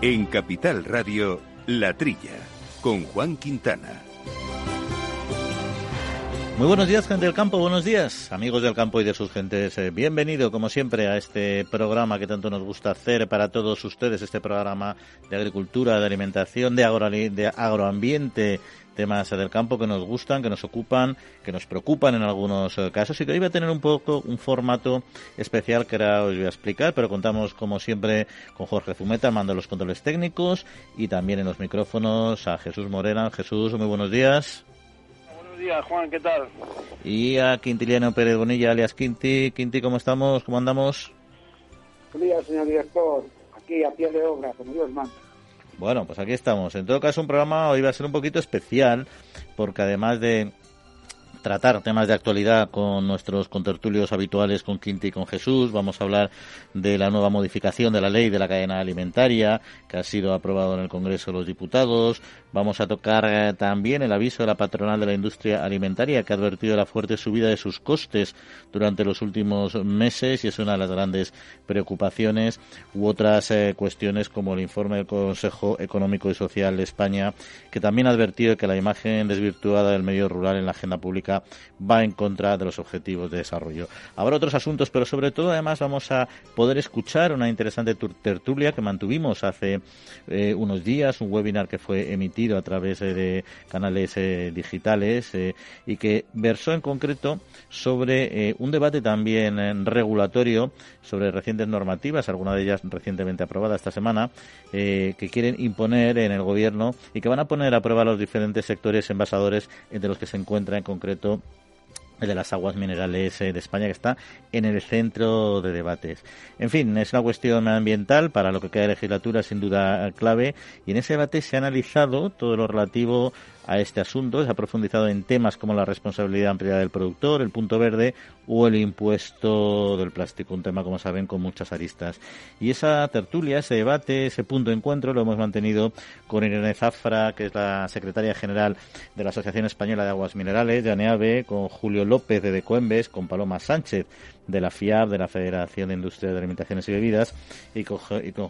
En Capital Radio, La Trilla, con Juan Quintana. Muy buenos días, gente del campo, buenos días, amigos del campo y de sus gentes. Eh, bienvenido, como siempre, a este programa que tanto nos gusta hacer para todos ustedes, este programa de agricultura, de alimentación, de, de agroambiente, temas del campo que nos gustan, que nos ocupan, que nos preocupan en algunos eh, casos y que hoy va a tener un poco un formato especial que ahora os voy a explicar, pero contamos como siempre con Jorge Zumeta, mando los controles técnicos y también en los micrófonos a Jesús Morena. Jesús, muy buenos días. Buenos días, Juan, ¿qué tal? Y a Quintiliano Pérez Bonilla, alias Quinti. Quinti, ¿cómo estamos? ¿Cómo andamos? Buenos días, señor director. Aquí a pie de obra, como Dios manda. Bueno, pues aquí estamos. En todo caso, un programa hoy va a ser un poquito especial, porque además de tratar temas de actualidad con nuestros contertulios habituales, con Quinti y con Jesús. Vamos a hablar de la nueva modificación de la ley de la cadena alimentaria que ha sido aprobado en el Congreso de los Diputados. Vamos a tocar eh, también el aviso de la patronal de la industria alimentaria que ha advertido la fuerte subida de sus costes durante los últimos meses y es una de las grandes preocupaciones u otras eh, cuestiones como el informe del Consejo Económico y Social de España que también ha advertido que la imagen desvirtuada del medio rural en la agenda pública va en contra de los objetivos de desarrollo. Habrá otros asuntos, pero sobre todo además vamos a poder escuchar una interesante tertulia que mantuvimos hace eh, unos días, un webinar que fue emitido a través eh, de canales eh, digitales y que versó en concreto sobre un debate también regulatorio sobre recientes normativas, algunas de ellas recientemente aprobadas esta semana, que quieren imponer en el gobierno y que van a poner a prueba los diferentes sectores envasadores entre los que se encuentra en concreto de las aguas minerales de España, que está en el centro de debates. En fin, es una cuestión ambiental para lo que queda de legislatura, sin duda clave, y en ese debate se ha analizado todo lo relativo a este asunto. Se ha profundizado en temas como la responsabilidad ampliada del productor, el punto verde o el impuesto del plástico, un tema, como saben, con muchas aristas. Y esa tertulia, ese debate, ese punto de encuentro lo hemos mantenido con Irene Zafra, que es la secretaria general de la Asociación Española de Aguas Minerales, de ANEAVE, con Julio López de Decuembes, con Paloma Sánchez de la FIAB, de la Federación de Industria de Alimentaciones y Bebidas, y con,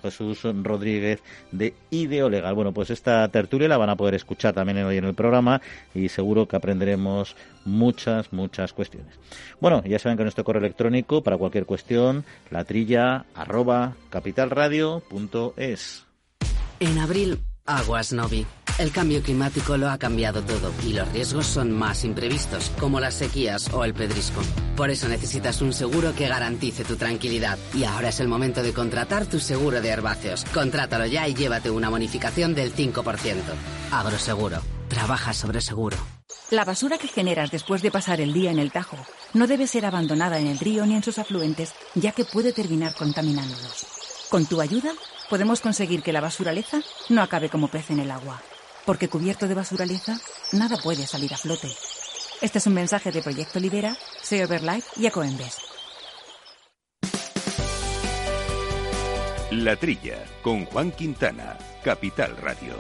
Jesús Rodríguez de Ideo Legal. Bueno, pues esta tertulia la van a poder escuchar también hoy en el programa y seguro que aprenderemos muchas, muchas cuestiones. Bueno, ya saben que nuestro correo electrónico para cualquier cuestión, la trilla arroba capitalradio.es. En abril, Aguas Novi. El cambio climático lo ha cambiado todo y los riesgos son más imprevistos, como las sequías o el pedrisco. Por eso necesitas un seguro que garantice tu tranquilidad. Y ahora es el momento de contratar tu seguro de herbáceos. Contrátalo ya y llévate una bonificación del 5%. Agroseguro. Trabaja sobre seguro. La basura que generas después de pasar el día en el Tajo no debe ser abandonada en el río ni en sus afluentes, ya que puede terminar contaminándolos. Con tu ayuda, podemos conseguir que la basuraleza no acabe como pez en el agua porque cubierto de basuraleza, nada puede salir a flote. Este es un mensaje de Proyecto Libera, Save Life y Ecoembes. La Trilla, con Juan Quintana, Capital Radio.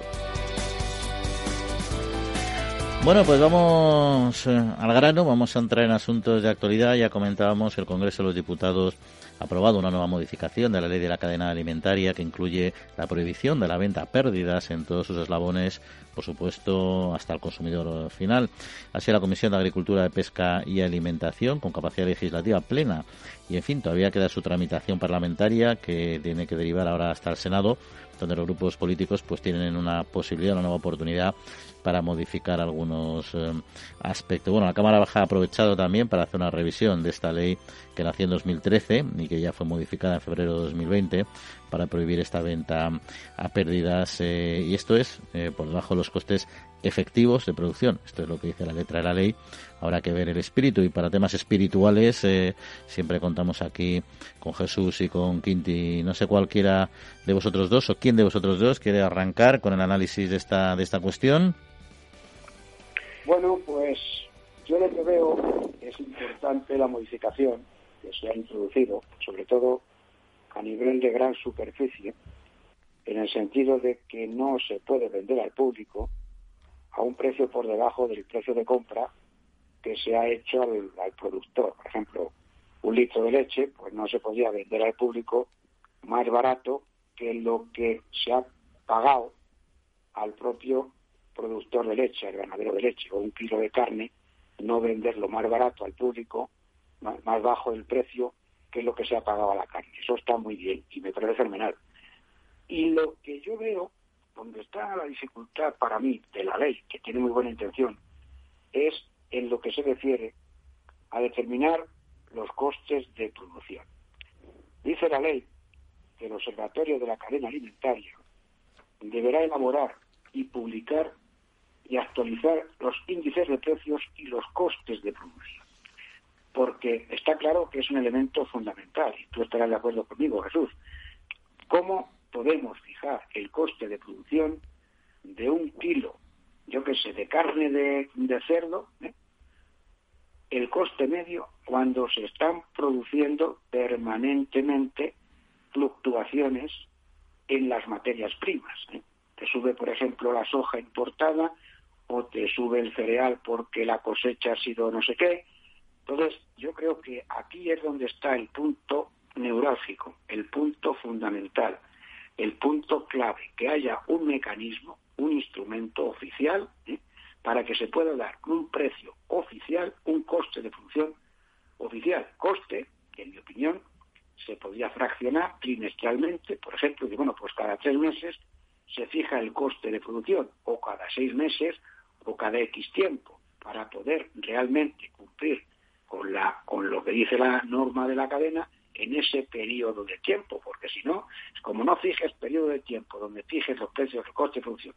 Bueno, pues vamos eh, al grano, vamos a entrar en asuntos de actualidad. Ya comentábamos, el Congreso de los Diputados aprobado una nueva modificación de la ley de la cadena alimentaria que incluye la prohibición de la venta a pérdidas en todos sus eslabones, por supuesto, hasta el consumidor final. Así, la Comisión de Agricultura, de Pesca y Alimentación, con capacidad legislativa plena, y en fin, todavía queda su tramitación parlamentaria que tiene que derivar ahora hasta el Senado, donde los grupos políticos pues tienen una posibilidad, una nueva oportunidad para modificar algunos eh, aspectos. Bueno, la Cámara Baja ha aprovechado también para hacer una revisión de esta ley que nació en 2013 y que ya fue modificada en febrero de 2020 para prohibir esta venta a pérdidas eh, y esto es eh, por debajo de los costes efectivos de producción. Esto es lo que dice la letra de la ley. Habrá que ver el espíritu y para temas espirituales siempre contamos aquí con Jesús y con Quinti. No sé cualquiera de vosotros dos o quién de vosotros dos quiere arrancar con el análisis de esta de esta cuestión. Bueno, pues yo lo que veo es importante la modificación que se ha introducido, sobre todo a nivel de gran superficie, en el sentido de que no se puede vender al público a un precio por debajo del precio de compra que se ha hecho al, productor. Por ejemplo, un litro de leche, pues no se podía vender al público más barato que lo que se ha pagado al propio productor de leche, al ganadero de leche, o un kilo de carne, no venderlo más barato al público, más, bajo el precio que lo que se ha pagado a la carne. Eso está muy bien y me parece fenomenal. Y lo que yo veo, donde está la dificultad para mí de la ley, que tiene muy buena intención, es en lo que se refiere a determinar los costes de producción. Dice la ley que el Observatorio de la Cadena Alimentaria deberá elaborar y publicar y actualizar los índices de precios y los costes de producción. Porque está claro que es un elemento fundamental, y tú estarás de acuerdo conmigo, Jesús. ¿Cómo podemos fijar el coste de producción de un kilo, yo qué sé, de carne de, cerdo, ¿eh? el coste medio cuando se están produciendo permanentemente fluctuaciones en las materias primas. ¿eh? Te sube, por ejemplo, la soja importada o te sube el cereal porque la cosecha ha sido no sé qué. Entonces, yo creo que aquí es donde está el punto neurálgico, el punto fundamental, el punto clave, que haya un mecanismo, un instrumento oficial ¿eh? para que se pueda dar un precio oficial, un coste de función oficial, coste que en mi opinión se podría fraccionar trimestralmente, por ejemplo, que bueno, pues cada tres meses se fija el coste de producción, o cada seis meses, o cada X tiempo, para poder realmente cumplir con, la, con lo que dice la norma de la cadena en ese periodo de tiempo, porque si no, como no fijes periodo de tiempo donde fijes los precios, el coste de producción,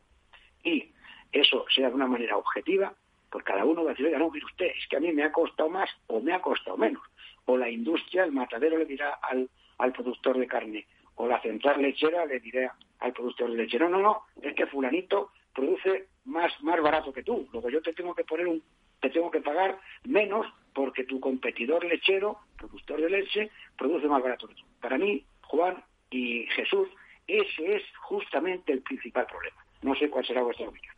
y eso sea de una manera objetiva, pues cada uno va a decir, oiga, no, mire usted, es que a mí me ha costado más o me ha costado menos o la industria, el matadero le dirá al, al productor de carne, o la central lechera le dirá al productor de leche, no, no, no, es que fulanito produce más, más barato que tú, luego yo te tengo que poner un, te tengo que pagar menos porque tu competidor lechero, productor de leche, produce más barato que tú. Para mí, Juan y Jesús, ese es justamente el principal problema. No sé cuál será vuestra opinión.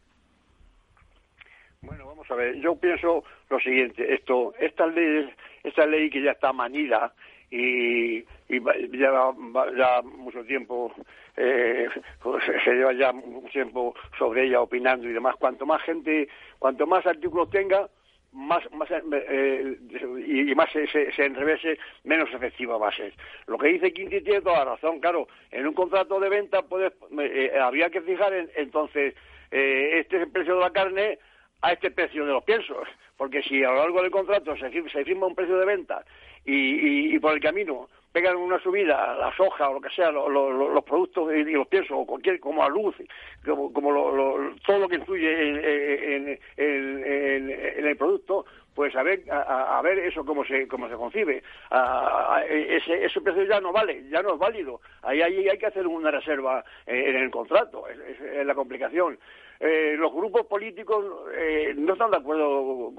Bueno, vamos a ver, yo pienso lo siguiente, esto, esta ley, esta ley que ya está manida y, y lleva ya mucho tiempo, eh, pues, se lleva ya mucho tiempo sobre ella opinando y demás, cuanto más gente, cuanto más artículos tenga, más, más eh, y, más se, se, enrevese, menos efectiva va a ser. Lo que dice Quinti tiene toda la razón, claro, en un contrato de venta puedes, eh, habría que fijar entonces, eh, este precio de la carne, a este precio de los piensos, porque si a lo largo del contrato se, firma un precio de venta y, por el camino pegan una subida, la soja o lo que sea, los productos y los piensos, o cualquier, como la luz, como, todo lo que influye en, el producto, pues a ver, a, ver eso cómo se, cómo se concibe. ese, ese precio ya no vale, ya no es válido. Ahí, hay que hacer una reserva eh, en el contrato, es la complicación. Eh, los grupos políticos eh, no están de acuerdo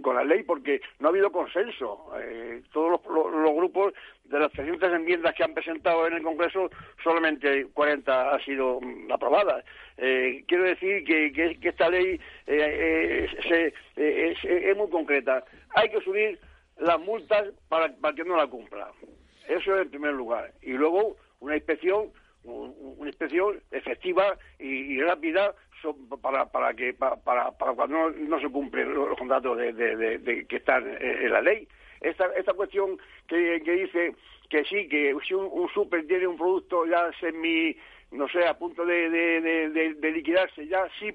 con, la ley porque no ha habido consenso. Eh, todos los, grupos de las 300 enmiendas que han presentado en el Congreso, solamente 40 han sido mm, aprobadas. quiero decir que, esta ley es, muy concreta. Hay que subir las multas para, que no la cumpla. Eso es en primer lugar. Y luego una inspección una inspección efectiva y rápida para, para que para, para cuando no, se cumplen los, contratos de, que están en la ley. Esta, esta cuestión que, que dice que sí, que si un, super tiene un producto ya semi, no sé, a punto de, de, liquidarse, ya sí,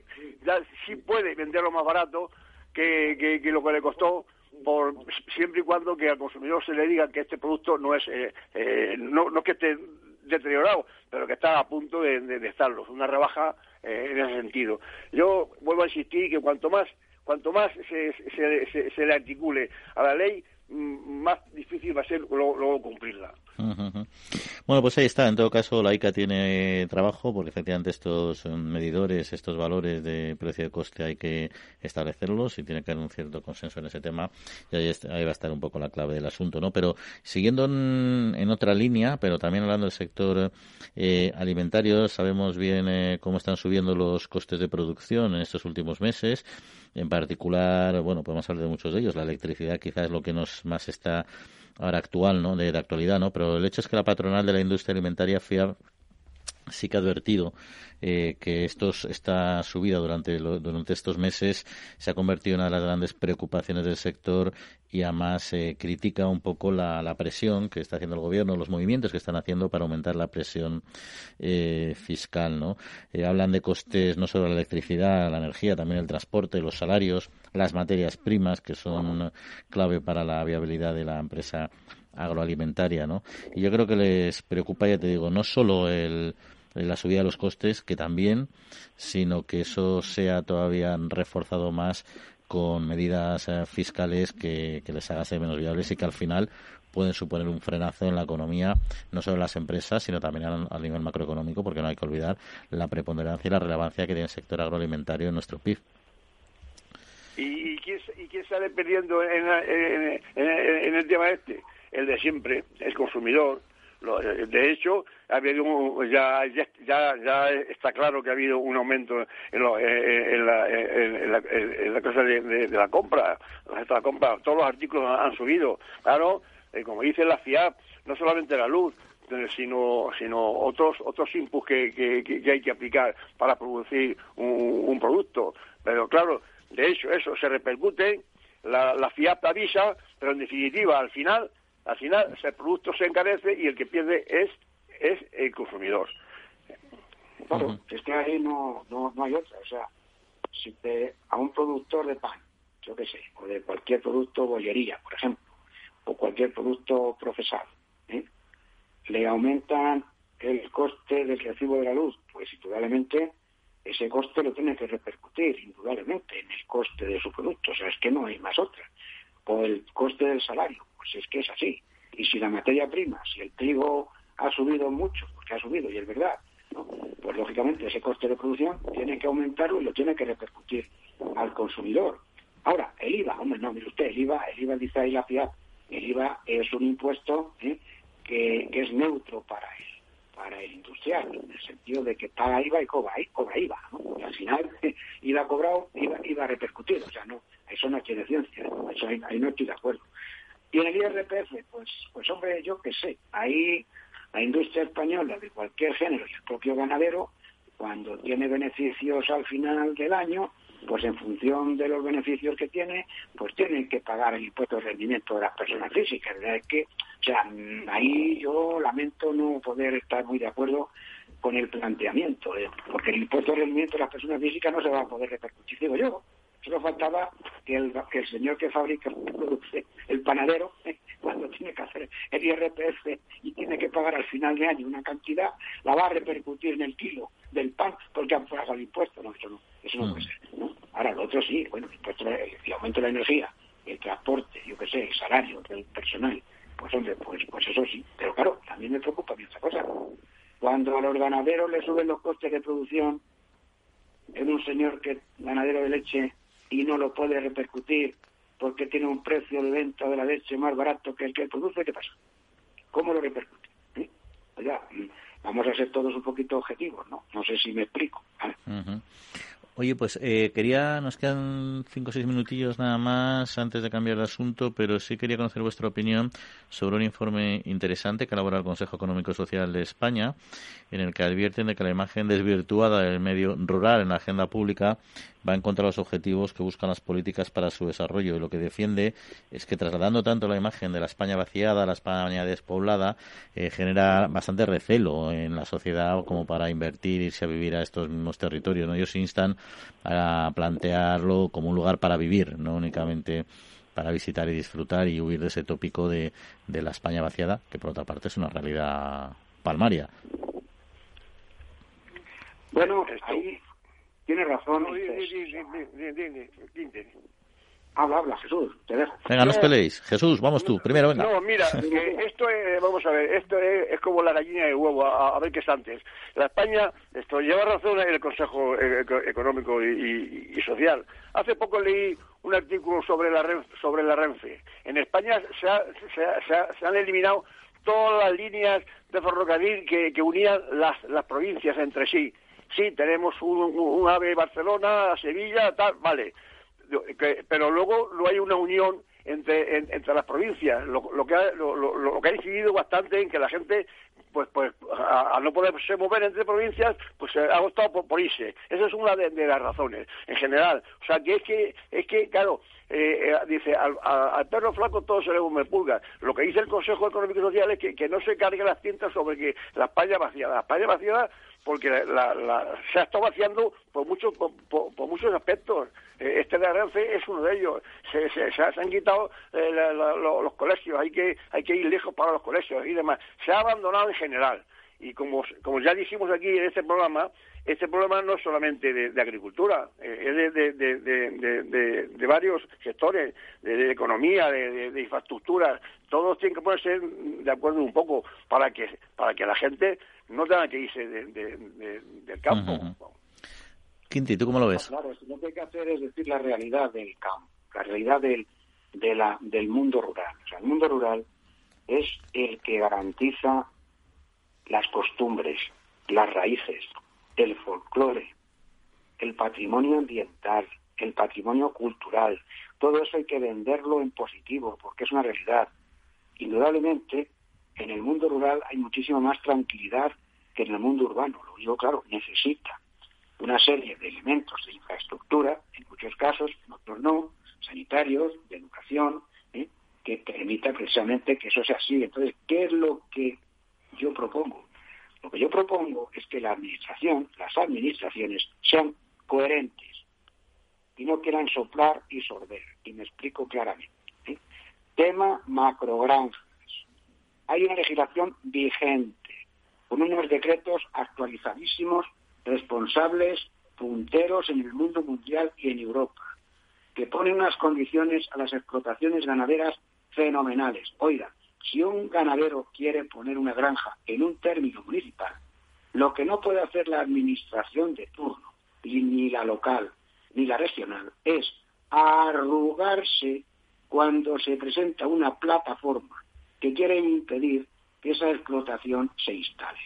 ya sí puede venderlo más barato que, que, lo que le costó por siempre y cuando que al consumidor se le diga que este producto no es eh, eh, no, no que esté deteriorado, pero que está a punto de, de, estarlo. Una rebaja eh, en ese sentido. Yo vuelvo a insistir que cuanto más cuanto más se, se, se, le articule a la ley, mm, más difícil va a ser luego, cumplirla. Bueno, pues ahí está. En todo caso, la ICA tiene trabajo porque efectivamente estos medidores, estos valores de precio y coste hay que establecerlos y tiene que haber un cierto consenso en ese tema. Y ahí, va a estar un poco la clave del asunto, ¿no? Pero siguiendo en, otra línea, pero también hablando del sector eh, alimentario, sabemos bien eh, cómo están subiendo los costes de producción en estos últimos meses. En particular, bueno, podemos hablar de muchos de ellos. La electricidad quizás es lo que nos más está ahora actual, ¿no? De, actualidad, ¿no? Pero el hecho es que la patronal de la industria alimentaria FIAR sí que ha advertido eh, que estos, esta subida durante, durante estos meses se ha convertido en una de las grandes preocupaciones del sector y además eh, critica un poco la, la, presión que está haciendo el gobierno, los movimientos que están haciendo para aumentar la presión eh, fiscal. ¿no? Eh, hablan de costes no solo la electricidad, la energía, también el transporte, los salarios, las materias primas, que son clave para la viabilidad de la empresa agroalimentaria. ¿no? Y yo creo que les preocupa, ya te digo, no solo el la subida de los costes, que también, sino que eso sea todavía reforzado más con medidas eh, fiscales que, les hagan ser menos viables y que al final pueden suponer un frenazo en la economía, no solo en las empresas, sino también a, nivel macroeconómico, porque no hay que olvidar la preponderancia y la relevancia que tiene el sector agroalimentario en nuestro PIB. ¿Y, quién, sale perdiendo en, en, el tema este? El de siempre, el consumidor, de hecho, ha habido ya, ya, ya, está claro que ha habido un aumento en, la, cosa de, la compra, la compra. Todos los artículos han, subido. Claro, eh, como dice la FIAP, no solamente la luz, eh, sino, sino otros otros inputs que, que, hay que aplicar para producir un, producto. Pero claro, de hecho, eso se repercute, la, la FIAP avisa, pero en definitiva, al final al final, el producto se encarece y el que pierde es, es el consumidor. Claro, es que ahí no, no, no hay otra. O sea, si te, a un productor de pan, yo qué sé, o de cualquier producto bollería, por ejemplo, o cualquier producto procesado, ¿eh? le aumentan el coste del recibo de la luz, pues indudablemente ese coste lo tiene que repercutir, indudablemente, en el coste de su producto. O sea, es que no hay más otra. O el coste del salario pues es que es así. Y si la materia prima, si el trigo ha subido mucho, porque ha subido, y es verdad, pues lógicamente ese coste de producción tiene que aumentarlo y lo tiene que repercutir al consumidor. Ahora, el IVA, hombre, no, mire usted, el IVA, el IVA dice ahí la FIAP, el IVA es un impuesto ¿eh? que, es neutro para él para el industrial, en el sentido de que paga IVA y cobra, cobra IVA, Y al final, IVA cobrado, IVA, IVA repercutido, o sea, no, eso no tiene ciencia, eso ahí no estoy de acuerdo. Y en el IRPF, pues, pues hombre, yo qué sé, ahí la industria española de cualquier género y el propio ganadero, cuando tiene beneficios al final del año, pues en función de los beneficios que tiene, pues tienen que pagar el impuesto de rendimiento de las personas físicas. Es que, o sea, ahí yo lamento no poder estar muy de acuerdo con el planteamiento, ¿eh? porque el impuesto de rendimiento de las personas físicas no se va a poder repercutir, digo yo. Solo faltaba que el, que el señor que fabrica, produce, el panadero, cuando tiene que hacer el IRPF y tiene que pagar al final de año una cantidad, la va a repercutir en el kilo del pan porque han pagado el impuesto. No, eso no, eso no puede mm. ser. Ahora, lo otro sí, bueno, el, impuesto, el aumento de la energía, el transporte, yo qué sé, el salario del personal, pues hombre, pues, pues eso sí. Pero claro, también me preocupa otra cosa. Cuando a los ganaderos le suben los costes de producción en un señor que ganadero de leche y no lo puede repercutir porque tiene un precio de venta de la leche más barato que el que produce, ¿qué pasa? ¿Cómo lo repercute? ¿Eh? Vamos a ser todos un poquito objetivos, ¿no? No sé si me explico. Oye, pues eh, quería, nos quedan cinco o seis minutillos nada más antes de cambiar de asunto, pero sí quería conocer vuestra opinión sobre un informe interesante que elabora el Consejo Económico Social de España, en el que advierten de que la imagen desvirtuada del medio rural en la agenda pública va en contra de los objetivos que buscan las políticas para su desarrollo. Y lo que defiende es que trasladando tanto la imagen de la España vaciada, la España despoblada, eh, genera bastante recelo en la sociedad como para invertir, irse a vivir a estos mismos territorios. ¿no? Ellos instan a plantearlo como un lugar para vivir, no únicamente para visitar y disfrutar y huir de ese tópico de, de la España vaciada, que por otra parte es una realidad palmaria. Bueno, ahí tiene razón. Habla, habla, Jesús, te dejo. Venga, no os peleéis. Jesús, vamos tú, primero, venga. No, mira, esto es, vamos a ver, esto es, como la gallina de huevo, a, ver qué es antes. La España, esto lleva razón el Consejo Económico y, Social. Hace poco leí un artículo sobre la Renfe, sobre la Renfe. En España se, se, han eliminado todas las líneas de ferrocarril que, que unían las, las provincias entre sí sí, tenemos un, AVE Barcelona, Sevilla, tal, vale. pero luego no hay una unión entre, entre las provincias, lo, que ha, lo, que ha incidido bastante en que la gente pues, pues a, no poderse mover entre provincias, pues ha optado por, irse. Esa es una de, las razones, en general. O sea, que es que, es que claro, eh, eh, dice, al, perro flaco todo se le come pulga. Lo que dice el Consejo Económico y Social es que, que no se cargue las tintas sobre que la España vaciada. La España vaciada porque la, se ha estado vaciando por muchos por, muchos aspectos. Eh, este de Renfe es uno de ellos. Se, se, han quitado eh, los colegios, hay que hay que ir lejos para los colegios y demás. Se ha abandonado en general. Y como, como ya dijimos aquí en este programa, este problema no es solamente de, agricultura, eh, es de, de, varios sectores, de, economía, de, infraestructura. Todos tienen que ponerse de acuerdo un poco para que, para que la gente no tenga que irse del campo. Quinti, ¿tú cómo lo ves? Claro, lo que hay que hacer es decir la realidad del campo, la realidad del, de la, del mundo rural. O sea, el mundo rural es el que garantiza las costumbres, las raíces, el folclore, el patrimonio ambiental, el patrimonio cultural. Todo eso hay que venderlo en positivo, porque es una realidad. Indudablemente, en el mundo rural hay muchísima más tranquilidad que en el mundo urbano. Lo digo claro, necesita una serie de elementos de infraestructura, en muchos casos, en otros no, sanitarios, de educación, ¿eh? que permita precisamente que eso sea así. Entonces, ¿qué es lo que yo propongo? Lo que yo propongo es que la administración, las administraciones, sean coherentes y no quieran soplar y sorber. Y me explico claramente. ¿eh? Tema macrogranjas. Hay una legislación vigente con unos decretos actualizadísimos, responsables, punteros en el mundo mundial y en Europa, que ponen unas condiciones a las explotaciones ganaderas fenomenales. Oiga, si un ganadero quiere poner una granja en un término municipal, lo que no puede hacer la administración de turno, ni la local, ni la regional, es arrugarse cuando se presenta una plataforma que quiere impedir que esa explotación se instale.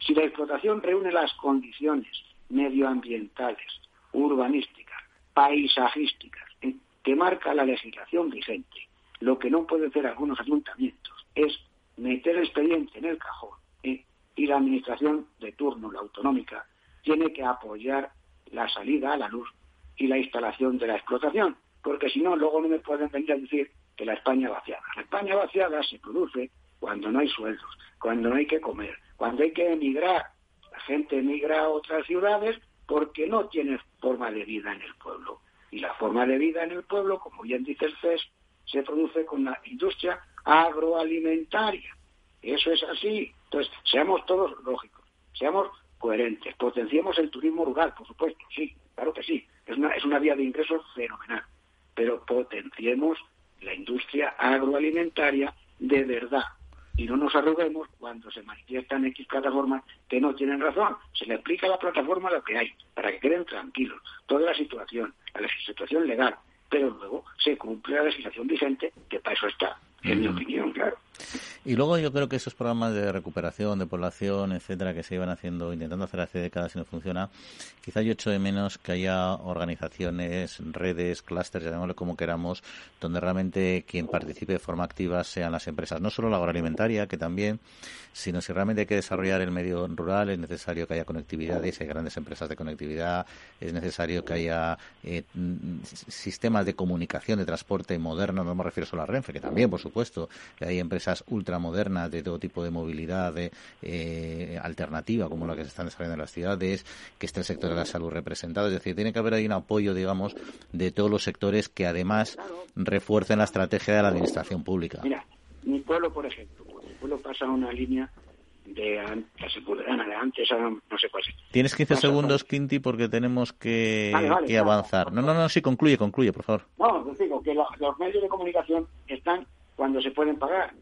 Si la explotación reúne las condiciones medioambientales, urbanísticas, paisajísticas, ¿eh? que marca la legislación vigente, lo que no pueden hacer algunos ayuntamientos es meter el expediente en el cajón ¿eh? y la administración de turno, la autonómica, tiene que apoyar la salida a la luz y la instalación de la explotación, porque si no, luego no me pueden venir a decir que la España vaciada. La España vaciada se produce cuando no hay sueldos, cuando no hay que comer, cuando hay que emigrar. La gente emigra a otras ciudades porque no tiene forma de vida en el pueblo. Y la forma de vida en el pueblo, como bien dice el CES, se produce con la industria agroalimentaria. Eso es así. Entonces, seamos todos lógicos, seamos coherentes, potenciemos el turismo rural, por supuesto, sí, claro que sí. Es una, es una vía de ingresos fenomenal. Pero potenciemos la industria agroalimentaria de verdad, y no nos arruguemos cuando se manifiestan X plataformas que no tienen razón. Se le explica a la plataforma lo que hay, para que queden tranquilos, toda la situación, la situación legal, pero luego se cumple la legislación vigente, que para eso está, en mi opinión, claro. Y luego yo creo que esos programas de recuperación de población, etcétera, que se iban haciendo, intentando hacer hace décadas y no funciona, quizá yo echo de menos que haya organizaciones, redes, clústeres, llamémosle como queramos, donde realmente quien participe de forma activa sean las empresas. No solo la agroalimentaria, que también, sino si realmente hay que desarrollar el medio rural, es necesario que haya conectividades, hay grandes empresas de conectividad, es necesario que haya eh, sistemas de comunicación, de transporte moderno, no me refiero solo a Renfe, que también, por supuesto, que hay empresas ultramodernas de todo tipo de movilidad eh, alternativa, como la que se están desarrollando en las ciudades, que esté el sector de la salud representado. Es decir, tiene que haber ahí un apoyo, digamos, de todos los sectores que además refuercen la estrategia de la administración pública. Mira, mi pueblo, por ejemplo, mi pueblo pasa una línea de Sepulvedana, de antes no sé cuál es. Tienes 15 segundos, Quinti, porque tenemos que, avanzar. No, no, no, sí, concluye, concluye, por favor. No, pues digo que los medios de comunicación cuando se pueden pagar.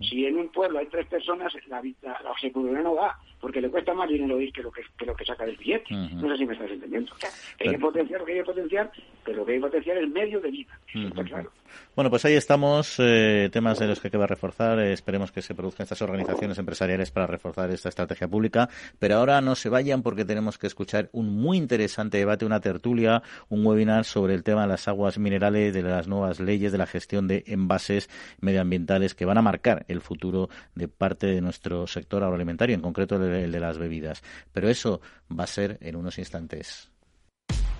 Si en un pueblo hay tres personas, la, la, no va, porque le cuesta más dinero ir que lo que, lo que saca del billete. No sé si me estás entendiendo. hay que potenciar lo que hay que potenciar, pero lo que hay que potenciar es el medio de vida. está claro. Bueno, pues ahí estamos, eh, temas de los que queda reforzar. Eh, esperemos que se produzcan estas organizaciones empresariales para reforzar esta estrategia pública. Pero ahora no se vayan porque tenemos que escuchar un muy interesante debate, una tertulia, un webinar sobre el tema de las aguas minerales, de las nuevas leyes de la gestión de envases medioambientales que van a marcar el futuro de parte de nuestro sector agroalimentario, en concreto el de las bebidas. Pero eso va a ser en unos instantes.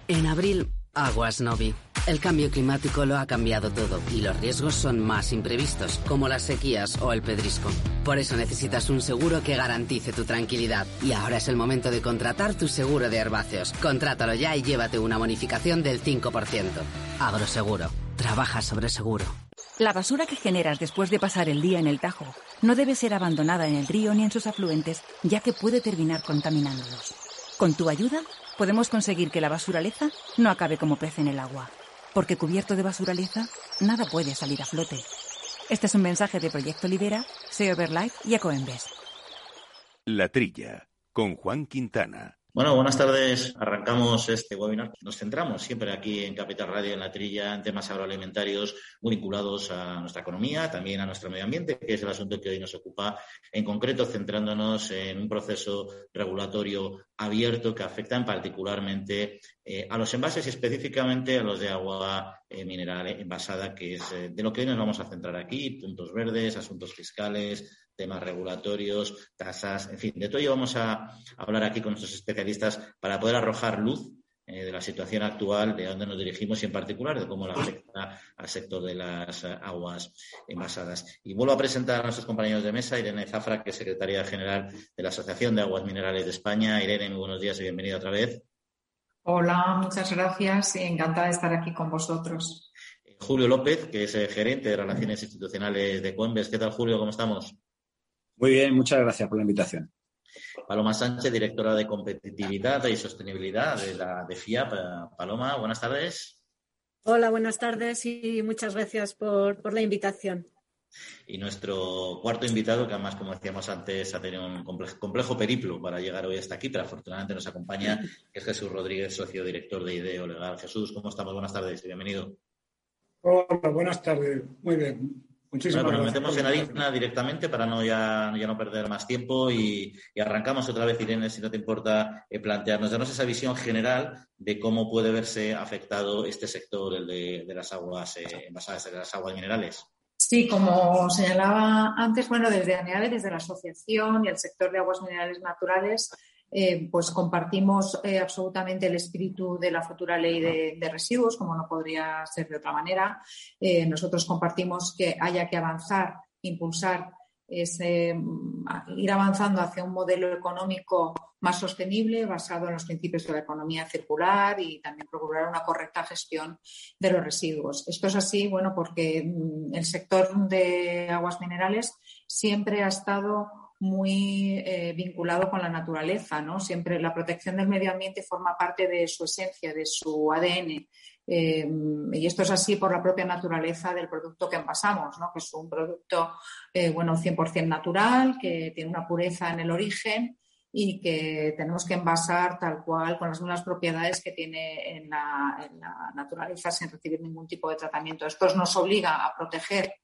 En abril, Aguas Novi. El cambio climático lo ha cambiado todo y los riesgos son más imprevistos, como las sequías o el pedrisco. Por eso necesitas un seguro que garantice tu tranquilidad. Y ahora es el momento de contratar tu seguro de herbáceos. Contrátalo ya y llévate una bonificación del 5%. Agroseguro. Trabaja sobre seguro. La basura que generas después de pasar el día en el Tajo no debe ser abandonada en el río ni en sus afluentes, ya que puede terminar contaminándolos. Con tu ayuda, podemos conseguir que la basuraleza no acabe como pez en el agua. Porque cubierto de basuraleza, nada puede salir a flote. Este es un mensaje de Proyecto Libera, SEO Life y Ecoembes. La Trilla, con Juan Quintana. Bueno, buenas tardes. Arrancamos este webinar. Nos centramos siempre aquí en Capital Radio, en la trilla, en temas agroalimentarios muy vinculados a nuestra economía, también a nuestro medio ambiente, que es el asunto que hoy nos ocupa, en concreto centrándonos en un proceso regulatorio abierto que afecta particularmente eh, a los envases y específicamente a los de agua eh, mineral envasada, que es eh, de lo que hoy nos vamos a centrar aquí, puntos verdes, asuntos fiscales, temas regulatorios, tasas, en fin, de todo ello vamos a hablar aquí con nuestros especialistas para poder arrojar luz eh, de la situación actual, de dónde nos dirigimos y en particular de cómo la afecta al sector de las eh, aguas envasadas. Y vuelvo a presentar a nuestros compañeros de mesa, Irene Zafra, que es secretaria general de la Asociación de Aguas Minerales de España. Irene, muy buenos días y bienvenida otra vez. Hola, muchas gracias y encantada de estar aquí con vosotros. Julio López, que es eh, gerente de Relaciones Institucionales de Coembes. ¿Qué tal, Julio? ¿Cómo estamos? Muy bien, muchas gracias por la invitación. Paloma Sánchez, directora de competitividad y sostenibilidad de la de FIAP. Paloma, buenas tardes. Hola, buenas tardes y muchas gracias por, la invitación. Y nuestro cuarto invitado, que además, como decíamos antes, ha tenido un complejo, periplo para llegar hoy hasta aquí, pero afortunadamente nos acompaña, que es Jesús Rodríguez, socio director de IDEO Legal. Jesús, ¿cómo estamos? Buenas tardes y bienvenido. Hola, buenas tardes. Muy bien. Muchísimas bueno, pues nos metemos en harina directamente para no ya, ya no perder más tiempo y, arrancamos otra vez, Irene, si no te importa eh, plantearnos, darnos esa visión general de cómo puede verse afectado este sector, el de, las aguas eh, envasadas, de las aguas minerales. Sí, como señalaba antes, bueno, desde ANEADE, desde la Asociación y el sector de aguas minerales naturales, eh, pues compartimos eh, absolutamente el espíritu de la futura ley de, residuos, como no podría ser de otra manera. Eh, nosotros compartimos que haya que avanzar, impulsar, ese, ir avanzando hacia un modelo económico más sostenible, basado en los principios de la economía circular y también procurar una correcta gestión de los residuos. Esto es así, bueno, porque mm, el sector de aguas minerales siempre ha estado muy eh, vinculado con la naturaleza, ¿no? Siempre la protección del medio ambiente forma parte de su esencia, de su ADN. Eh, y esto es así por la propia naturaleza del producto que envasamos, ¿no? Que es un producto, eh, bueno, 100% natural, que tiene una pureza en el origen y que tenemos que envasar tal cual con las mismas propiedades que tiene en la, en la naturaleza sin recibir ningún tipo de tratamiento. Esto nos obliga a proteger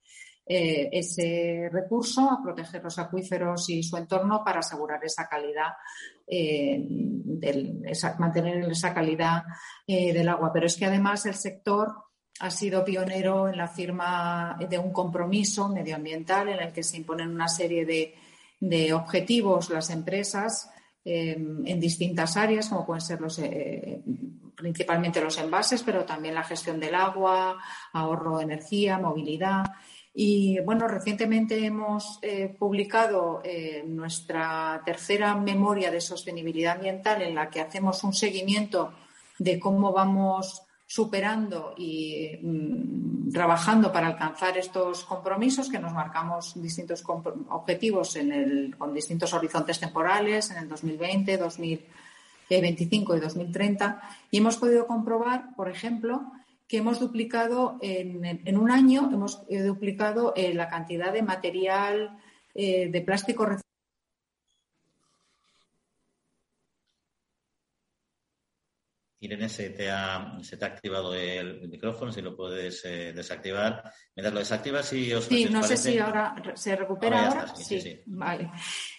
eh, ese recurso, a proteger los acuíferos y su entorno para asegurar esa calidad, eh, mantener esa calidad eh, del agua. Pero es que además el sector ha sido pionero en la firma de un compromiso medioambiental en el que se imponen una serie de, objetivos las empresas en distintas áreas, como pueden ser los, principalmente los envases, pero también la gestión del agua, ahorro de energía, movilidad. Y bueno, recientemente hemos eh, publicado eh, nuestra tercera memoria de sostenibilidad ambiental en la que hacemos un seguimiento de cómo vamos superando y mm, trabajando para alcanzar estos compromisos que nos marcamos distintos objetivos en el, con distintos horizontes temporales en el 2020, 2025 y 2030 y hemos podido comprobar, por ejemplo, que hemos duplicado en, un año, hemos eh, duplicado eh, la cantidad de material eh, de plástico Irene, se te, ha, se te ha activado el, micrófono, si lo puedes eh, desactivar. Mientras lo desactivas y os Sí, no sé si ahora se recupera ahora. sí, Vale.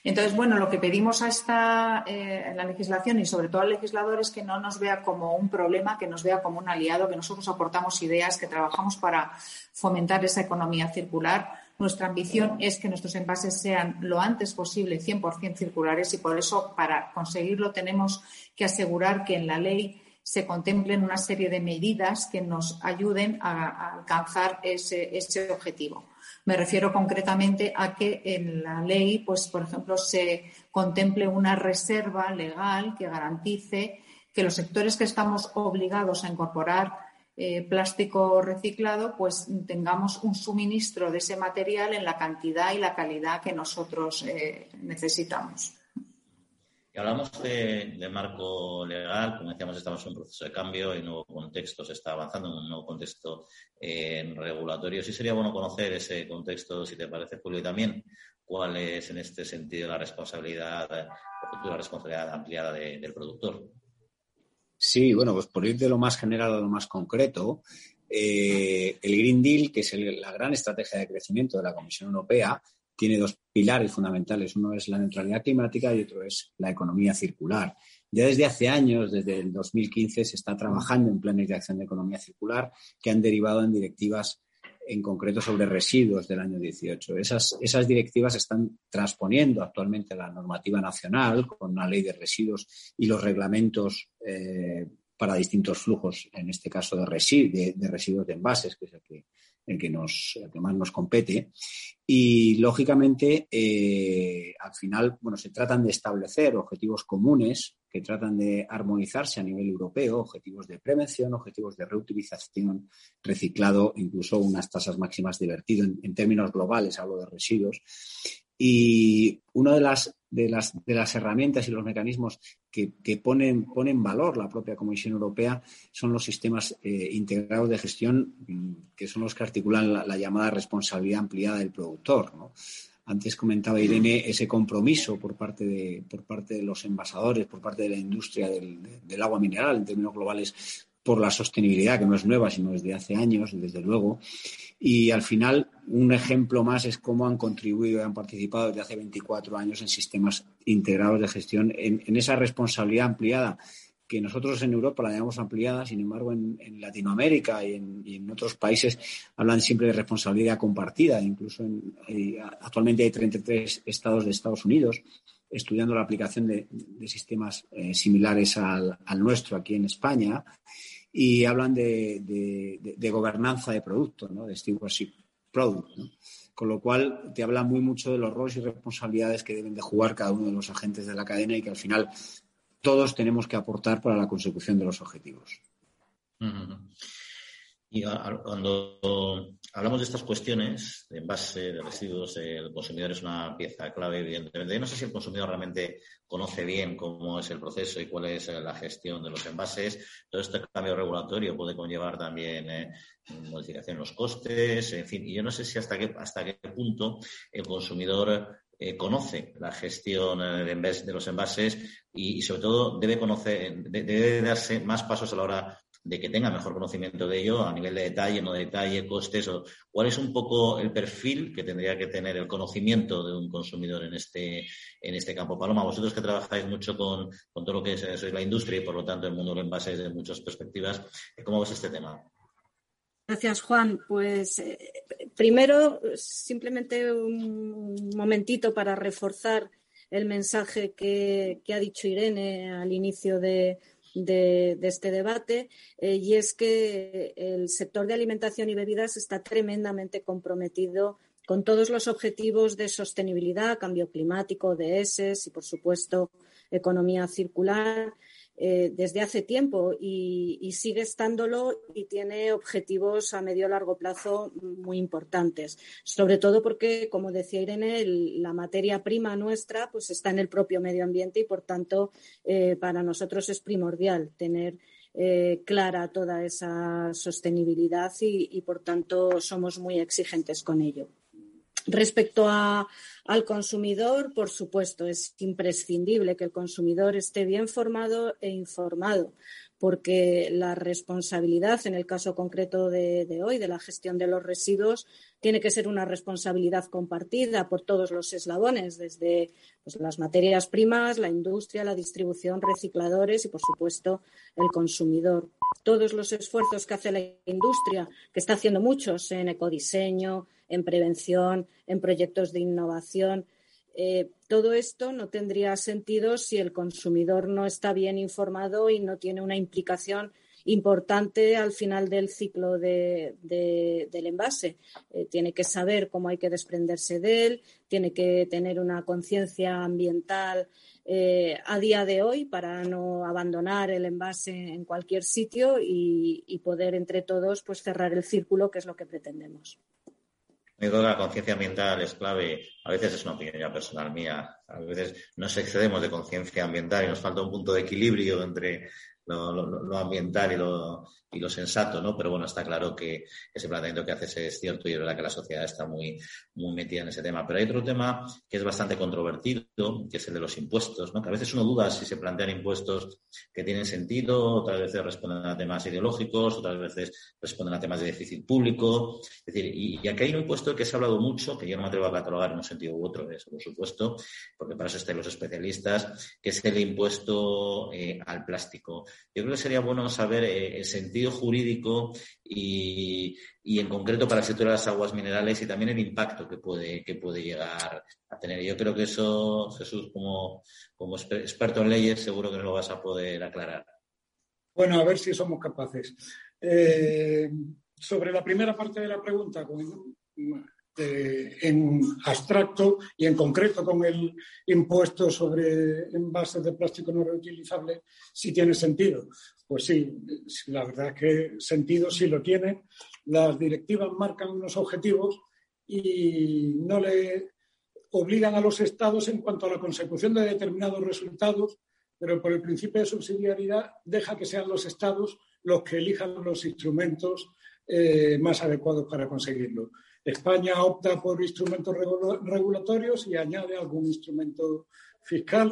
Entonces, bueno, lo que pedimos a esta eh, la legislación y sobre todo al legislador es que no nos vea como un problema, que nos vea como un aliado, que nosotros aportamos ideas, que trabajamos para fomentar esa economía circular nuestra ambición es que nuestros envases sean lo antes posible 100% circulares y por eso, para conseguirlo, tenemos que asegurar que en la ley se contemplen una serie de medidas que nos ayuden a, alcanzar ese, objetivo. Me refiero concretamente a que en la ley, pues, por ejemplo, se contemple una reserva legal que garantice que los sectores que estamos obligados a incorporar eh, plástico reciclado, pues tengamos un suministro de ese material en la cantidad y la calidad que nosotros eh, necesitamos. Y hablamos de, marco legal, como decíamos, estamos en un proceso de cambio, y nuevo contexto, se está avanzando en un nuevo contexto eh, regulatorio. Sí sería bueno conocer ese contexto, si te parece, Julio, y también cuál es en este sentido la responsabilidad, la futura responsabilidad ampliada del productor. Sí, bueno, pues por ir de lo más general a lo más concreto, eh, el Green Deal, que es la gran estrategia de crecimiento de la Comisión Europea, tiene dos pilares fundamentales. Uno es la neutralidad climática y otro es la economía circular. Ya desde hace años, desde el 2015, se está trabajando en planes de acción de economía circular que han derivado en directivas en concreto sobre residuos del año 18. Esas, esas directivas están transponiendo actualmente la normativa nacional con la ley de residuos y los reglamentos eh, para distintos flujos, en este caso de, residuos de envases, que es el que, el que, más nos compete. Y, lógicamente, eh, al final, bueno, se tratan de establecer objetivos comunes que tratan de armonizarse a nivel europeo, objetivos de prevención, objetivos de reutilización, reciclado, incluso unas tasas máximas de vertido en, términos globales, hablo de residuos. Y una de las, de las, de las herramientas y los mecanismos que, ponen, ponen valor la propia Comisión Europea son los sistemas eh, integrados de gestión, mm, que son los que articulan la, la llamada responsabilidad ampliada del productor. ¿no? Antes comentaba Irene ese compromiso por parte de, por parte de los envasadores, por parte de la industria del, agua mineral en términos globales por la sostenibilidad, que no es nueva, sino desde hace años, desde luego. Y al final, un ejemplo más es cómo han contribuido y han participado desde hace 24 años en sistemas integrados de gestión, en esa responsabilidad ampliada que nosotros en Europa la llamamos ampliada, sin embargo en, Latinoamérica y en, otros países hablan siempre de responsabilidad compartida, incluso actualmente hay 33 estados de Estados Unidos estudiando la aplicación de, sistemas eh, similares al, nuestro aquí en España y hablan de, gobernanza de producto, ¿no? de stewardship product. Con lo cual te habla muy mucho de los roles y responsabilidades que deben de jugar cada uno de los agentes de la cadena y que al final todos tenemos que aportar para la consecución de los objetivos. Y cuando hablamos de estas cuestiones, de envase, de residuos, el consumidor es una pieza clave, evidentemente. Yo no sé si el consumidor realmente conoce bien cómo es el proceso y cuál es la gestión de los envases. Todo este cambio regulatorio puede conllevar también eh, modificación en los costes, en fin. Y yo no sé si hasta qué, hasta qué punto el consumidor eh, conoce la gestión eh, de, los envases y, sobre todo debe conocer, debe darse más pasos a la hora de que tenga mejor conocimiento de ello a nivel de detalle, no de detalle, costes, o cuál es un poco el perfil que tendría que tener el conocimiento de un consumidor en este, en este campo. Paloma, vosotros que trabajáis mucho con, todo lo que es, la industria y por lo tanto el mundo de los envases desde muchas perspectivas, ¿cómo ves este tema? Gracias, Juan. Pues eh, primero, simplemente un momentito para reforzar el mensaje que, ha dicho Irene al inicio de, este debate, eh, y es que el sector de alimentación y bebidas está tremendamente comprometido con todos los objetivos de sostenibilidad, cambio climático, de ESES y, por supuesto, economía circular. Eh, desde hace tiempo y, sigue estándolo y tiene objetivos a medio largo plazo muy importantes. Sobre todo porque, como decía Irene, la materia prima nuestra pues está en el propio medio ambiente y, por tanto, eh, para nosotros es primordial tener eh, clara toda esa sostenibilidad y, por tanto, somos muy exigentes con ello. Respecto al consumidor, por supuesto, es imprescindible que el consumidor esté bien formado e informado, porque la responsabilidad, en el caso concreto de, hoy, de la gestión de los residuos, tiene que ser una responsabilidad compartida por todos los eslabones, desde pues, las materias primas, la industria, la distribución, recicladores y, por supuesto, el consumidor. Todos los esfuerzos que hace la industria, que está haciendo muchos en ecodiseño, en prevención, en proyectos de innovación, eh, todo esto no tendría sentido si el consumidor no está bien informado y no tiene una implicación importante al final del ciclo del envase. Eh, tiene que saber cómo hay que desprenderse de él, tiene que tener una conciencia ambiental eh, a día de hoy para no abandonar el envase en cualquier sitio y, y poder entre todos pues cerrar el círculo, que es lo que pretendemos. Que la conciencia ambiental es clave. A veces es una opinión ya personal mía. A veces nos excedemos de conciencia ambiental y nos falta un punto de equilibrio entre lo, ambiental y lo, y lo, sensato, ¿no? Pero bueno, está claro que ese planteamiento que haces es cierto y es verdad que la sociedad está muy, muy metida en ese tema. Pero hay otro tema que es bastante controvertido, que es el de los impuestos, ¿no? Que a veces uno duda si se plantean impuestos que tienen sentido, otras veces responden a temas ideológicos, otras veces responden a temas de déficit público. Es decir, y, aquí hay un impuesto que se ha hablado mucho, que yo no me atrevo a catalogar en un sentido u otro, eso por supuesto, porque para eso están los especialistas, que es el impuesto eh, al plástico. Yo creo que sería bueno saber eh, el sentido jurídico y, en concreto para el sector de las aguas minerales y también el impacto que puede, que puede llegar a tener. Yo creo que eso, Jesús, como, como experto en leyes, seguro que no lo vas a poder aclarar. Bueno, a ver si somos capaces. Eh, sobre la primera parte de la pregunta, en abstracto y en concreto con el impuesto sobre envases de plástico no reutilizable, si tiene sentido. Pues sí, la verdad es que sentido sí lo tiene. Las directivas marcan unos objetivos y no le obligan a los estados en cuanto a la consecución de determinados resultados, pero por el principio de subsidiariedad deja que sean los estados los que elijan los instrumentos eh, más adecuados para conseguirlo. España opta por instrumentos regulatorios y añade algún instrumento fiscal,